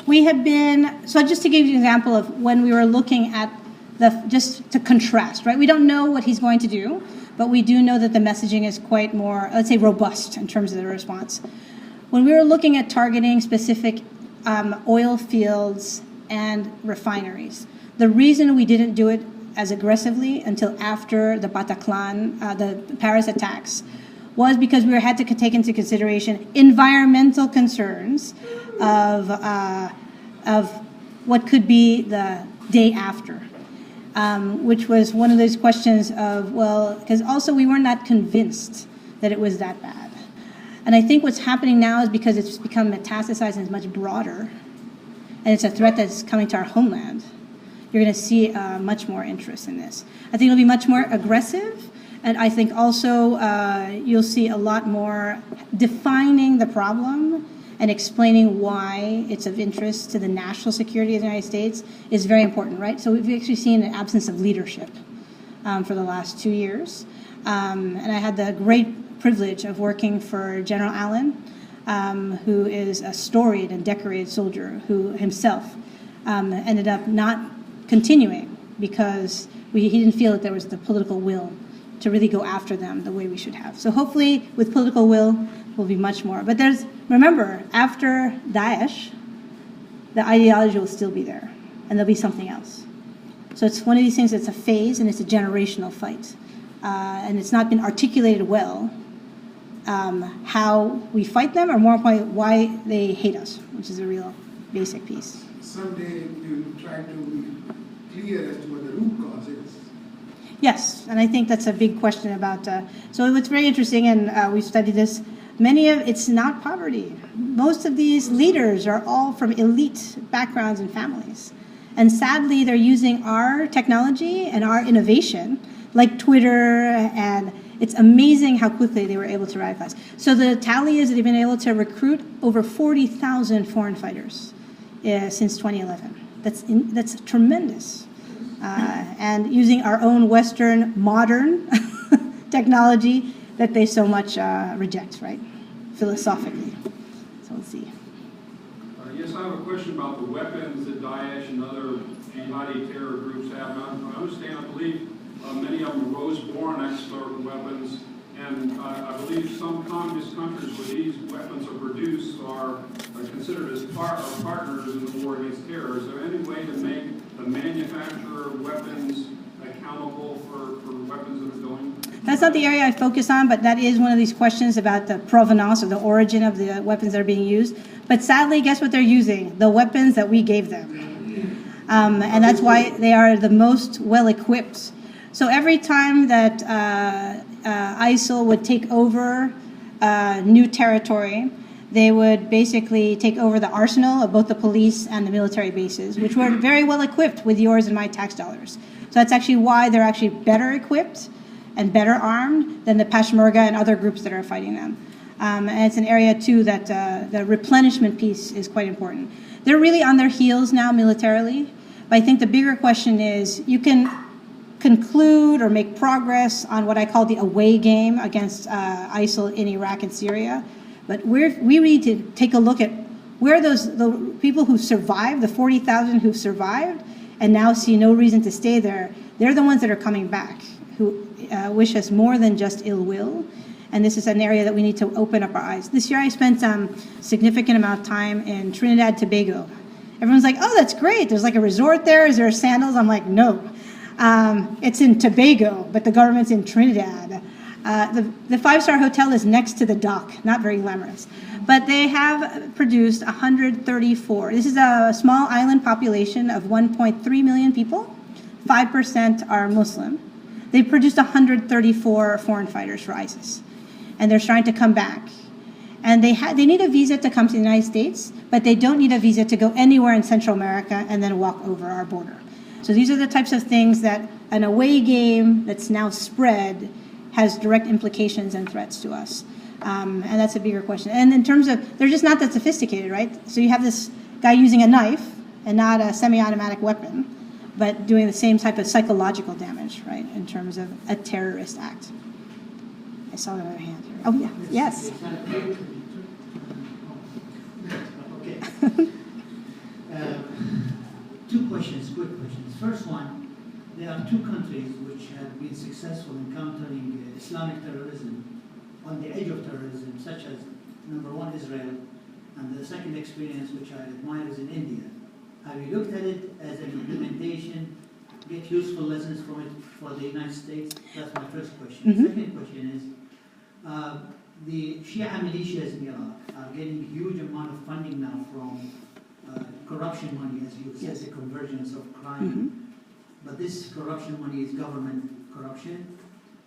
we have been, so just to give you an example of when we were looking at the, just to contrast, right? We don't know what he's going to do, but we do know that the messaging is quite more, let's say, robust in terms of the response. When we were looking at targeting specific um, oil fields and refineries, the reason we didn't do it as aggressively until after the Bataclan, uh, the Paris attacks, was because we had to take into consideration environmental concerns of, uh, of what could be the day after, um, which was one of those questions of, well, because also we were not convinced that it was that bad. And I think what's happening now is because it's become metastasized and it's much broader, and it's a threat that's coming to our homeland, you're going to see uh, much more interest in this. I think it'll be much more aggressive, and I think also uh, you'll see a lot more defining the problem and explaining why it's of interest to the national security of the United States is very important, right? So we've actually seen an absence of leadership um, for the last two years. Um, and I had the great privilege of working for General Allen, um, who is a storied and decorated soldier who himself um, ended up not continuing because we, he didn't feel that there was the political will to really go after them the way we should have. So hopefully, with political will, will be much more. But there's remember after Daesh, the ideology will still be there, and there'll be something else. So it's one of these things. that's a phase, and it's a generational fight, uh, and it's not been articulated well. Um, how we fight them, or more importantly, why they hate us, which is a real basic piece. Someday you try to be clear as to what the root cause is. Yes, and I think that's a big question about. Uh, so what's very interesting, and uh, we studied this. Many of it's not poverty. Most of these leaders are all from elite backgrounds and families, and sadly, they're using our technology and our innovation, like Twitter, and it's amazing how quickly they were able to radicalize. So the tally is that they've been able to recruit over forty thousand foreign fighters uh, since 2011. That's in, that's tremendous uh, and using our own Western modern technology that they so much uh, reject, right? Philosophically. So let's see. Uh, Yes, I have a question about the weapons that Daesh and other jihadi terror groups have. I understand, I believe, uh, many of them Rose-born expert weapons, and uh, I believe some communist countries where these weapons are produced are considered as par- partners in the war against terror. Is there any way to make the manufacturer of weapons accountable for, for weapons that are going? That's not the area I focus on, but that is one of these questions about the provenance or the origin of the weapons that are being used. But sadly, guess what they're using? The weapons that we gave them. Um, and that's why they are the most well equipped. So every time that uh, uh, ISIL would take over uh, new territory, they would basically take over the arsenal of both the police and the military bases, which were very well equipped with yours and my tax dollars. So that's actually why they're actually better equipped and better armed than the Peshmerga and other groups that are fighting them. Um, and it's an area too that uh, the replenishment piece is quite important. They're really on their heels now militarily, but I think the bigger question is you can conclude or make progress on what I call the away game against uh, ISIL in Iraq and Syria, but we're, we need to take a look at where those the people who survived, the 40,000 who've survived, and now see no reason to stay there. They're the ones that are coming back, who uh, wish us more than just ill will. And this is an area that we need to open up our eyes. This year, I spent um, significant amount of time in Trinidad, and Tobago. Everyone's like, "Oh, that's great! There's like a resort there. Is there sandals?" I'm like, "No, um, it's in Tobago, but the government's in Trinidad." Uh, the, the five star hotel is next to the dock, not very glamorous. But they have produced 134. This is a small island population of 1.3 million people. 5% are Muslim. They produced 134 foreign fighters for ISIS. And they're trying to come back. And they, ha- they need a visa to come to the United States, but they don't need a visa to go anywhere in Central America and then walk over our border. So these are the types of things that an away game that's now spread has direct implications and threats to us. Um, and that's a bigger question. And in terms of, they're just not that sophisticated, right? So you have this guy using a knife and not a semi automatic weapon, but doing the same type of psychological damage, right, in terms of a terrorist act. I saw another hand here. Oh, yeah, yes. Two questions, quick questions. First one, there are two countries which have been successful in countering uh, Islamic terrorism on the edge of terrorism, such as number one, Israel, and the second experience which I admire is in India. Have you looked at it as an implementation, get useful lessons from it for the United States? That's my first question. Mhm. Second question is, uh, the Shia militias in Iraq are getting huge amount of funding now from corruption money, as you said, the convergence of crime. But this corruption money is government corruption,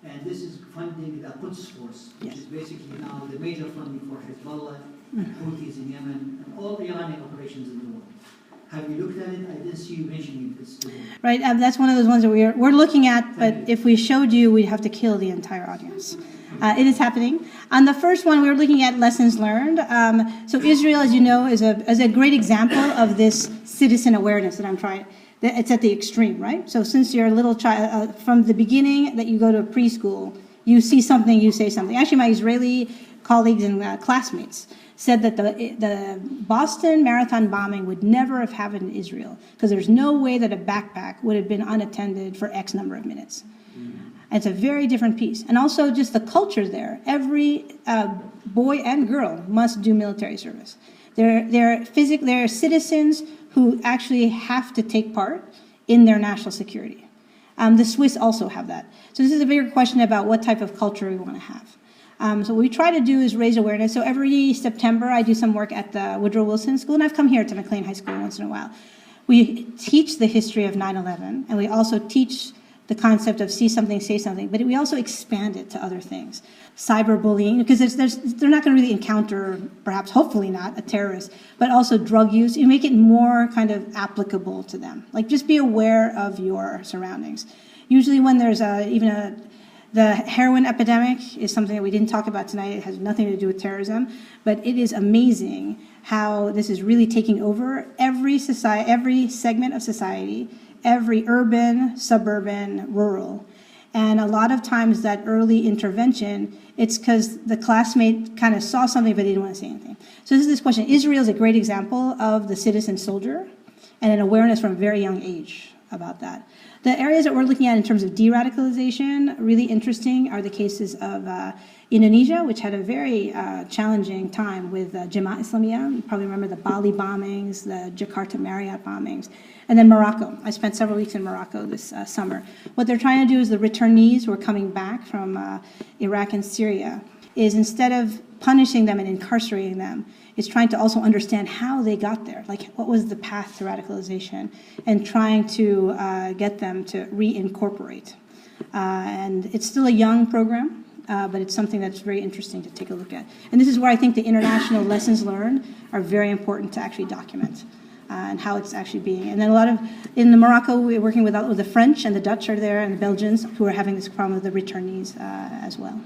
and this is funding the Quds Force, which Yes. is basically now the major funding for Hezbollah, Mhm. Houthis in Yemen, and all the Iranian operations in the world. Have you looked at it? I didn't see you mentioning this today. Right, um, that's one of those ones that we're, we're looking at, but you. if we showed you, we'd have to kill the entire audience. Uh, it is happening. On the first one, we were looking at lessons learned. Um, so Israel, as you know, is a, is a great example of this citizen awareness that I'm trying. that It's at the extreme, right? So since you're a little child, uh, from the beginning that you go to preschool, you see something, you say something. Actually, my Israeli colleagues and uh, classmates said that the, the Boston Marathon bombing would never have happened in Israel because there's no way that a backpack would have been unattended for X number of minutes. And it's a very different piece. And also just the culture there. Every uh, boy and girl must do military service. They're, they're, physic- they're citizens who actually have to take part in their national security. Um, the Swiss also have that. So this is a bigger question about what type of culture we want to have. Um, so what we try to do is raise awareness. So every September, I do some work at the Woodrow Wilson School, and I've come here to McLean High School once in a while. We teach the history of 9/11, and we also teach the concept of see something, say something, but we also expand it to other things. Cyberbullying, because there's, there's, they're not going to really encounter, perhaps, hopefully not, a terrorist, but also drug use. You make it more kind of applicable to them. Like just be aware of your surroundings. Usually, when there's a, even a the heroin epidemic is something that we didn't talk about tonight. It has nothing to do with terrorism, but it is amazing how this is really taking over every society, every segment of society, every urban, suburban, rural. And a lot of times that early intervention, it's because the classmate kind of saw something but they didn't want to say anything. So this is this question. Israel is a great example of the citizen soldier and an awareness from a very young age about that. The areas that we're looking at in terms of de-radicalization, really interesting, are the cases of uh, Indonesia, which had a very uh, challenging time with uh, Jemaah Islamiyah. You probably remember the Bali bombings, the Jakarta Marriott bombings, and then Morocco. I spent several weeks in Morocco this uh, summer. What they're trying to do is the returnees who are coming back from uh, Iraq and Syria is instead of punishing them and incarcerating them, is trying to also understand how they got there, like what was the path to radicalization, and trying to uh, get them to reincorporate. Uh, and it's still a young program, uh, but it's something that's very interesting to take a look at. And this is where I think the international lessons learned are very important to actually document. uh, and how it's actually being. And then a lot of, in Morocco, we're working with, with the French and the Dutch are there and the Belgians who are having this problem with the returnees uh, as well.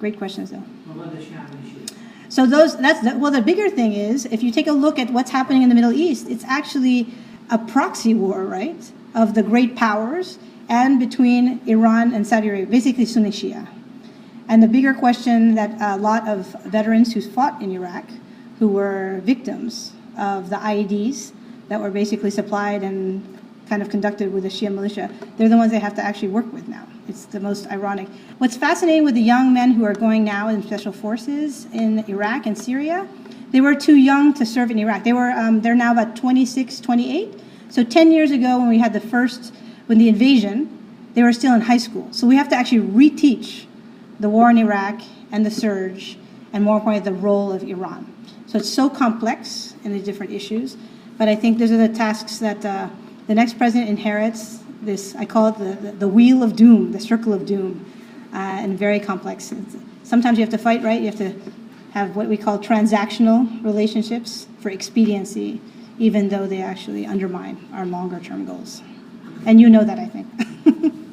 Great questions, though. What about the Shia and Shia? So those, that's, the, well, the bigger thing is, if you take a look at what's happening in the Middle East, it's actually a proxy war, right, of the great powers and between Iran and Saudi Arabia, basically Sunni Shia. And the bigger question that a lot of veterans who fought in Iraq, who were victims of the IEDs that were basically supplied and kind of conducted with the Shia militia, they're the ones they have to actually work with now. It's the most ironic. What's fascinating with the young men who are going now in special forces in Iraq and Syria, they were too young to serve in Iraq. They were, um, they're now about 26, 28. So 10 years ago, when we had the first, when the invasion, they were still in high school. So we have to actually reteach the war in Iraq and the surge, and more importantly, the role of Iran. So it's so complex in the different issues. But I think those are the tasks that uh, the next president inherits. This I call it the, the, wheel of doom, the circle of doom, uh, and very complex. Sometimes you have to fight, right? You have to have what we call transactional relationships for expediency, even though they actually undermine our longer term goals. And you know that, I think.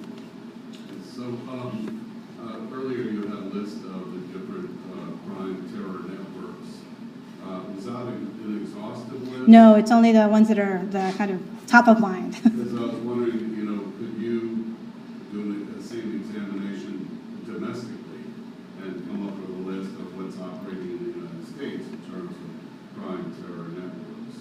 So, um, uh, earlier you had a list of the different, uh, crime terror networks. Uh, was that an no, it's only the ones that are the kind of top of mind. Because I was wondering, you know, could you do a same examination domestically and come up with a list of what's operating in the United States in terms of crime terror networks?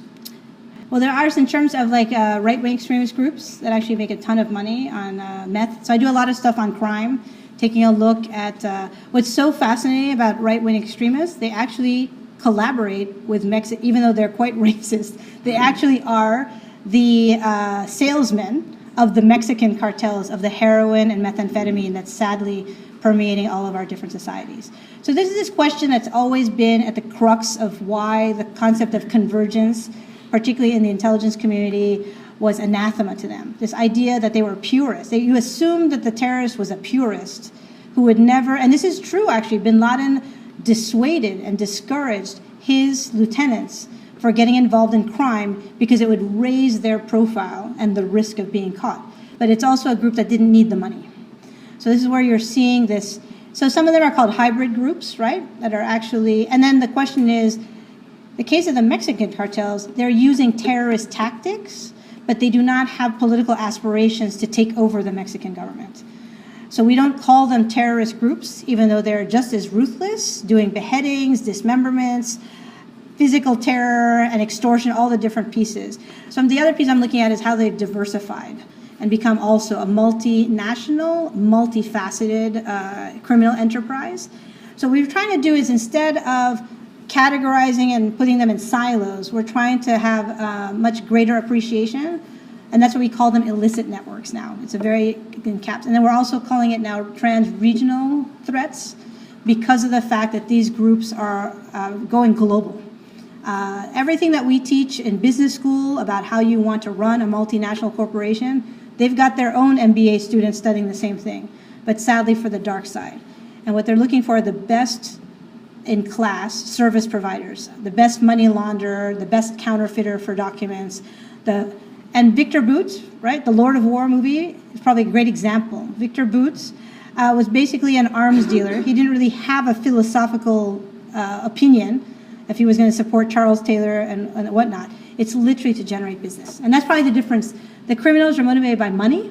Well, there are in terms of like uh, right-wing extremist groups that actually make a ton of money on uh, meth. So I do a lot of stuff on crime, taking a look at uh, what's so fascinating about right-wing extremists. They actually collaborate with Mexico, even though they're quite racist. They actually are the uh, salesmen of the Mexican cartels of the heroin and methamphetamine that's sadly permeating all of our different societies. So this is this question that's always been at the crux of why the concept of convergence, particularly in the intelligence community, was anathema to them. This idea that they were purists. They, you assumed that the terrorist was a purist who would never, and this is true actually, bin Laden dissuaded and discouraged his lieutenants for getting involved in crime because it would raise their profile and the risk of being caught. But it's also a group that didn't need the money. So this is where you're seeing this. So some of them are called hybrid groups, right? That are actually, and then the question is, the case of the Mexican cartels, they're using terrorist tactics, but they do not have political aspirations to take over the Mexican government. So we don't call them terrorist groups, even though they're just as ruthless, doing beheadings, dismemberments, physical terror, and extortion, all the different pieces. So the other piece I'm looking at is how they've diversified and become also a multinational, multifaceted uh, criminal enterprise. So what we're trying to do is instead of categorizing and putting them in silos, we're trying to have uh, much greater appreciation and that's what we call them illicit networks now. It's a very in caps, and then we're also calling it now trans-regional threats because of the fact that these groups are uh, going global. Uh, everything that we teach in business school about how you want to run a multinational corporation, they've got their own MBA students studying the same thing, but sadly for the dark side. And what they're looking for are the best in class service providers, the best money launderer, the best counterfeiter for documents, the and Victor Boots, right, the Lord of War movie is probably a great example. Victor Boots uh, was basically an arms dealer. He didn't really have a philosophical uh, opinion if he was going to support Charles Taylor and, and whatnot. It's literally to generate business. And that's probably the difference. The criminals are motivated by money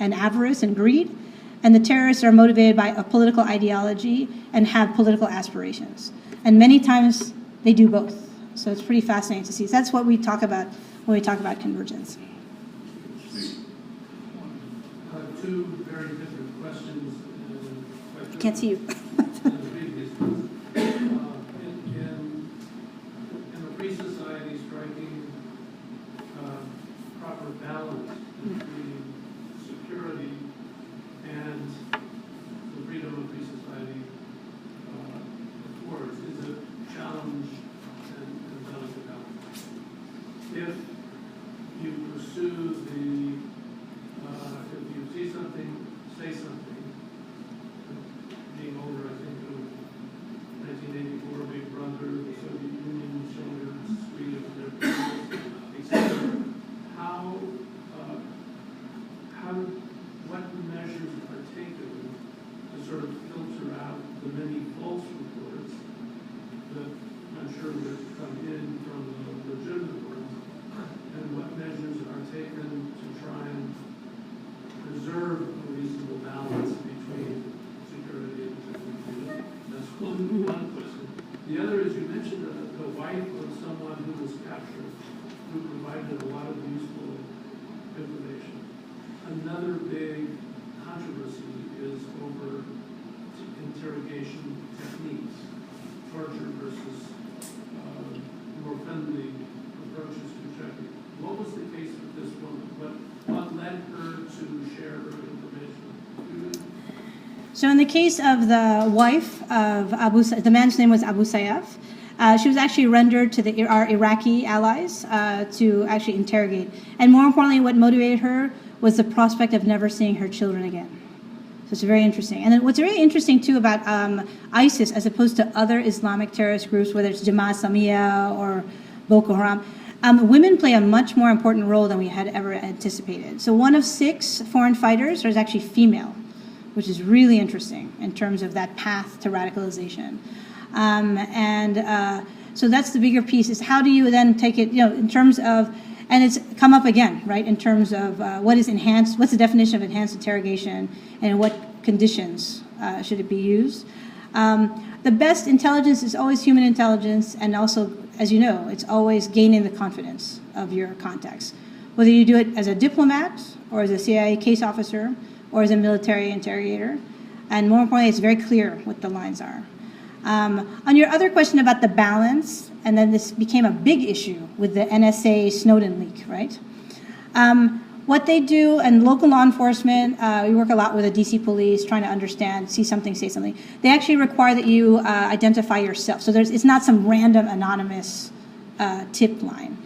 and avarice and greed, and the terrorists are motivated by a political ideology and have political aspirations. And many times they do both. So it's pretty fascinating to see. That's what we talk about when we talk about convergence. Uh, Two very different questions. uh, I can't see you. than the previous ones. In, in, in a free society, striking proper balance between security and the freedom of free society affords is a challenge and and delicate balance. If pursue the, uh, if you see something, say something, being over, I another big controversy is over interrogation techniques, torture versus uh, more friendly approaches to trafficking. What was the case with this woman? What, what led her to share her information? So in the case of the wife of Abu, the man's name was Abu Sayyaf. Uh, she was actually rendered to the, our Iraqi allies uh, to actually interrogate. And more importantly, what motivated her was the prospect of never seeing her children again. So it's very interesting. And then what's very interesting too about um, ISIS as opposed to other Islamic terrorist groups, whether it's Jamaat Islamiyah or Boko Haram, um, women play a much more important role than we had ever anticipated. So one of six foreign fighters is actually female, which is really interesting in terms of that path to radicalization. Um, and uh, so that's the bigger piece is how do you then take it, you know, in terms of, and it's come up again, right, in terms of uh, what is enhanced, what's the definition of enhanced interrogation and what conditions uh, should it be used. Um, the best intelligence is always human intelligence, and also, as you know, it's always gaining the confidence of your contacts. Whether you do it as a diplomat, or as a CIA case officer, or as a military interrogator, and more importantly, it's very clear what the lines are. Um, on your other question about the balance, and then this became a big issue with the NSA Snowden leak, right? Um, what they do, and local law enforcement, uh, we work a lot with the DC police trying to understand, see something, say something. They actually require that you uh, identify yourself. So there's, it's not some random anonymous uh, tip line.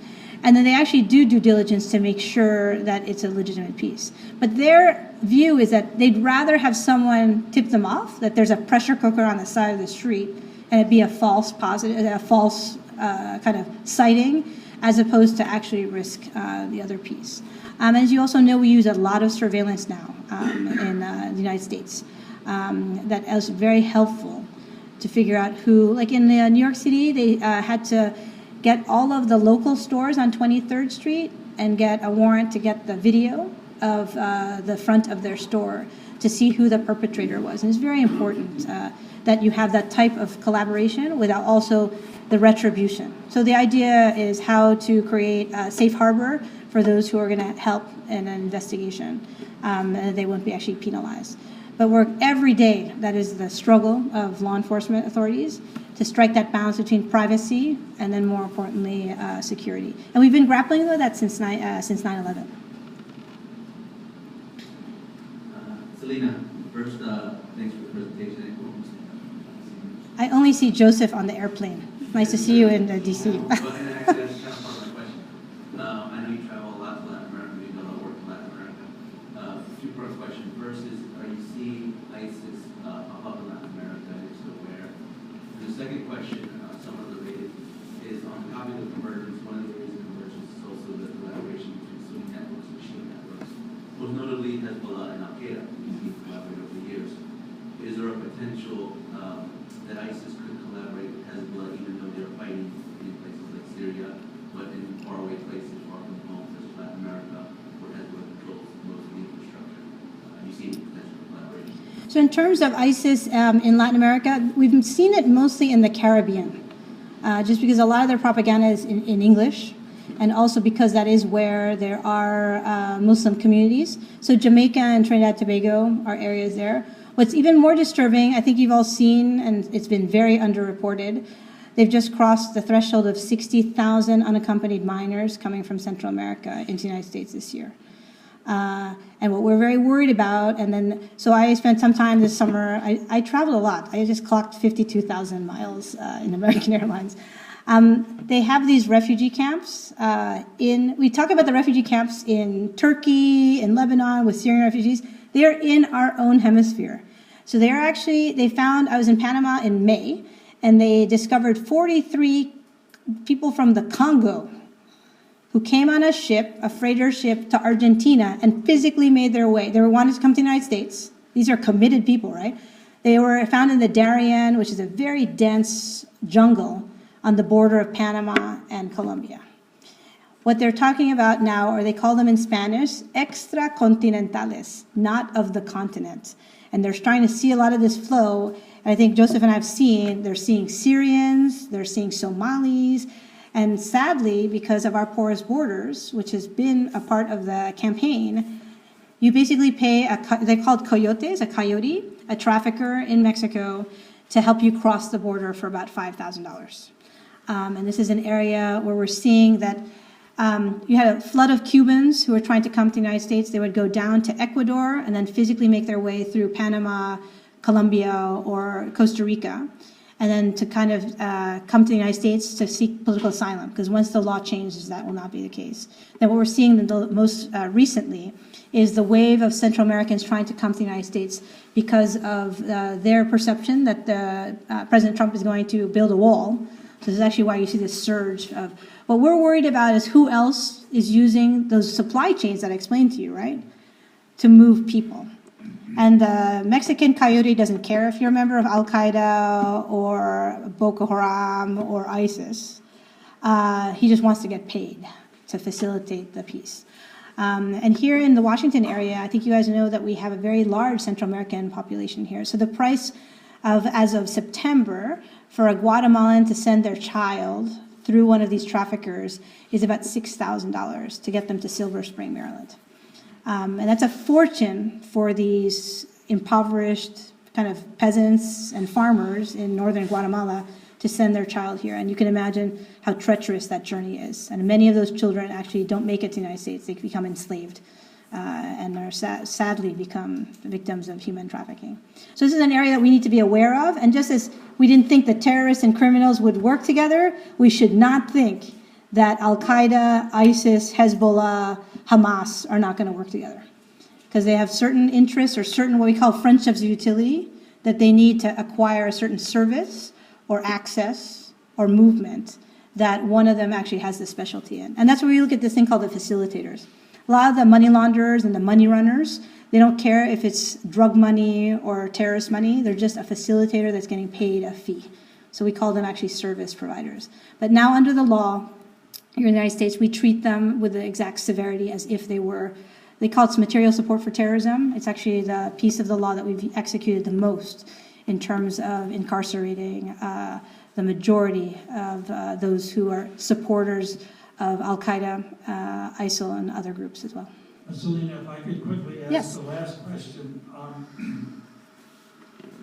And then they actually do due diligence to make sure that it's a legitimate piece. But their view is that they'd rather have someone tip them off, that there's a pressure cooker on the side of the street, and it be a false positive, a false uh, kind of sighting, as opposed to actually risk uh, the other piece. Um, as you also know, we use a lot of surveillance now um, in uh, the United States. Um, that is very helpful to figure out who, like in uh, New York City, they uh, had to get all of the local stores on 23rd Street and get a warrant to get the video of uh, the front of their store to see who the perpetrator was. And it's very important uh, that you have that type of collaboration without also the retribution. So the idea is how to create a safe harbor for those who are going to help in an investigation, um, and they won't be actually penalized. But work every day. That is the struggle of law enforcement authorities to strike that balance between privacy and then, more importantly, uh, security. And we've been grappling with that since ni- uh, since 9/11. Uh, Celina, first, uh, thanks for the presentation. I only see Joseph on the airplane. Nice to see you in uh, DC. Well, and actually, that's kind of part of my question. Um, I know you travel a lot to Latin America, you know a lot of work in Latin America. Uh, two-part question. First is, are you seeing ISIS uh, pop up in Latin America, and if so, where? And the second question, uh, somewhat related, is on the topic of convergence. One of the areas of convergence is also the collaboration between Sunni networks and Shia networks. Most notably, Hezbollah and Al Qaeda, who collaborate over the years. Is there a potential um, that ISIS could collaborate with Hezbollah, even though they're fighting in places like Syria, but in faraway places far from home, such as Latin America, where Hezbollah controls most of the infrastructure? Uh, Have you seen potential collaboration? So, in terms of ISIS um, in Latin America, we've seen it mostly in the Caribbean, uh, just because a lot of their propaganda is in, in English, and also because that is where there are uh, Muslim communities. So, Jamaica and Trinidad and Tobago are areas there. What's even more disturbing, I think you've all seen, and it's been very underreported, they've just crossed the threshold of 60,000 unaccompanied minors coming from Central America into the United States this year. Uh, and what we're very worried about, and then, so I spent some time this summer, I, I traveled a lot. I just clocked 52,000 miles uh, in American Airlines. Um, they have these refugee camps uh, in, we talk about the refugee camps in Turkey, in Lebanon, with Syrian refugees. They're in our own hemisphere. So they're actually, they found, I was in Panama in May, and they discovered 43 people from the Congo who came on a ship, a freighter ship, to Argentina and physically made their way. They were wanted to come to the United States. These are committed people, right? They were found in the Darien, which is a very dense jungle on the border of Panama and Colombia. What they're talking about now, or they call them in Spanish, extracontinentales, not of the continent. And they're trying to see a lot of this flow. And I think Joseph and I have seen, they're seeing Syrians, they're seeing Somalis, and sadly, because of our porous borders, which has been a part of the campaign, You basically pay a, they're called coyotes, a coyote, a trafficker in Mexico to help you cross the border for about $5,000. Um, and this is an area where we're seeing that um, you had a flood of Cubans who were trying to come to the United States. They would go down to Ecuador and then physically make their way through Panama, Colombia, or Costa Rica, and then to kind of uh, come to the United States to seek political asylum. Because once the law changes, that will not be the case. Then what we're seeing the most uh, recently is the wave of Central Americans trying to come to the United States because of uh, their perception that the, uh, President Trump is going to build a wall. So this is actually why you see this surge of. What we're worried about is who else is using those supply chains that I explained to you, right, to move people. And the Mexican coyote doesn't care if you're a member of Al Qaeda or Boko Haram or ISIS. Uh, he just wants to get paid to facilitate the peace. Um, and here in the Washington area, I think you guys know that we have a very large Central American population here. So the price of, as of September, for a Guatemalan to send their child through one of these traffickers is about $6,000 to get them to Silver Spring, Maryland. Um, and that's a fortune for these impoverished kind of peasants and farmers in northern Guatemala to send their child here. And you can imagine how treacherous that journey is. And many of those children actually don't make it to the United States, they become enslaved. Uh, and are sa- sadly become victims of human trafficking. So this is an area that we need to be aware of. And just as we didn't think that terrorists and criminals would work together, we should not think that Al Qaeda, ISIS, Hezbollah, Hamas are not going to work together because they have certain interests or certain what we call friendships of utility that they need to acquire a certain service or access or movement that one of them actually has the specialty in. And that's where we look at this thing called the facilitators. A lot of the money launderers and the money runners, they don't care if it's drug money or terrorist money. They're just a facilitator that's getting paid a fee. So we call them actually service providers. But now, under the law here in the United States, we treat them with the exact severity as if they were. They call it material support for terrorism. It's actually the piece of the law that we've executed the most in terms of incarcerating uh, the majority of uh, those who are supporters of Al Qaeda, uh, ISIL, and other groups as well. Celina, if I could quickly Yes. ask the last question. Um,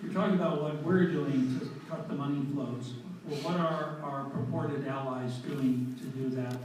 You're talking about what we're doing to cut the money flows. Well, what are our purported allies doing to do that?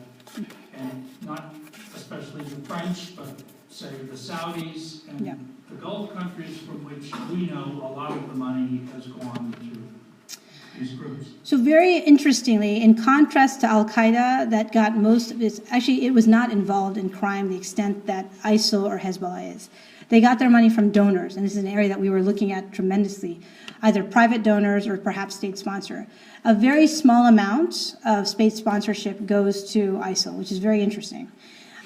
And not especially the French, but say the Saudis Yeah. and the Gulf countries from which we know a lot of the money has gone to these groups. So very interestingly, in contrast to Al Qaeda, that got most of its actually it was not involved in crime the extent that ISIL or Hezbollah is. They got their money from donors, and this is an area that we were looking at tremendously, either private donors or perhaps state sponsor. A very small amount of state sponsorship goes to ISIL, which is very interesting.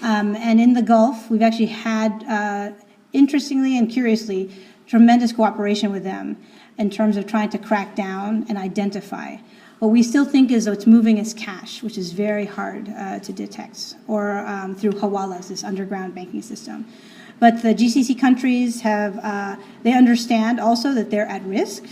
Um, and in the Gulf, we've actually had, uh, interestingly and curiously, tremendous cooperation with them in terms of trying to crack down and identify. What we still think is it's moving as cash, which is very hard uh, to detect, or um, through hawalas, this underground banking system. But the GCC countries have, uh, they understand also that they're at risk.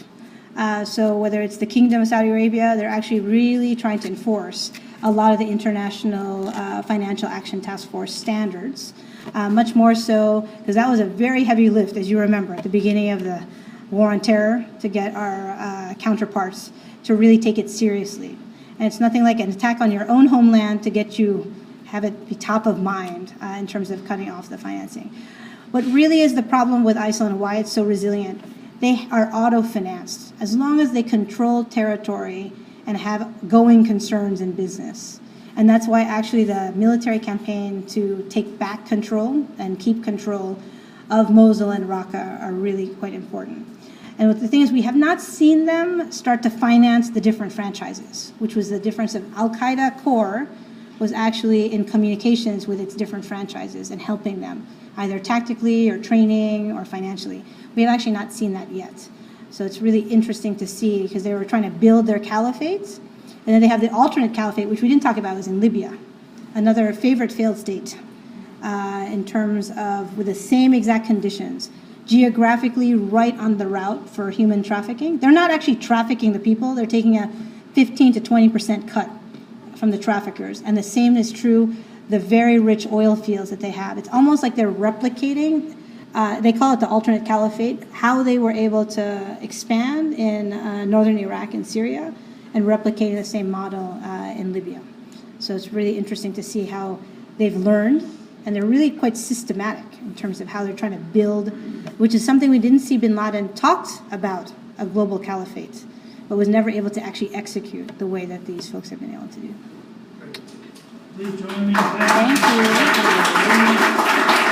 Uh, so whether it's the Kingdom of Saudi Arabia, they're actually really trying to enforce a lot of the international uh, financial action task force standards. Uh, much more so because that was a very heavy lift, as you remember, at the beginning of the war on terror to get our uh, counterparts to really take it seriously. And it's nothing like an attack on your own homeland to get you have it be top of mind uh, in terms of cutting off the financing. What really is the problem with ISIL and why it's so resilient? They are auto-financed. As long as they control territory and have going concerns in business. And that's why actually the military campaign to take back control and keep control of Mosul and Raqqa are really quite important. And what the thing is, we have not seen them start to finance the different franchises, which was the difference of Al Qaeda core was actually in communications with its different franchises and helping them, either tactically or training or financially. We have actually not seen that yet. So it's really interesting to see because they were trying to build their caliphates. And then they have the alternate caliphate, which we didn't talk about, was in Libya, another favorite failed state uh, in terms of with the same exact conditions, geographically right on the route for human trafficking. They're not actually trafficking the people, they're taking a 15 to 20% cut from the traffickers. And the same is true the very rich oil fields that they have. It's almost like they're replicating uh, they call it the alternate caliphate, how they were able to expand in uh, northern Iraq and Syria and replicating the same model uh, in Libya. So it's really interesting to see how they've learned, and they're really quite systematic in terms of how they're trying to build, which is something we didn't see bin Laden talked about a global caliphate, but was never able to actually execute the way that these folks have been able to do. Please join me Thank you.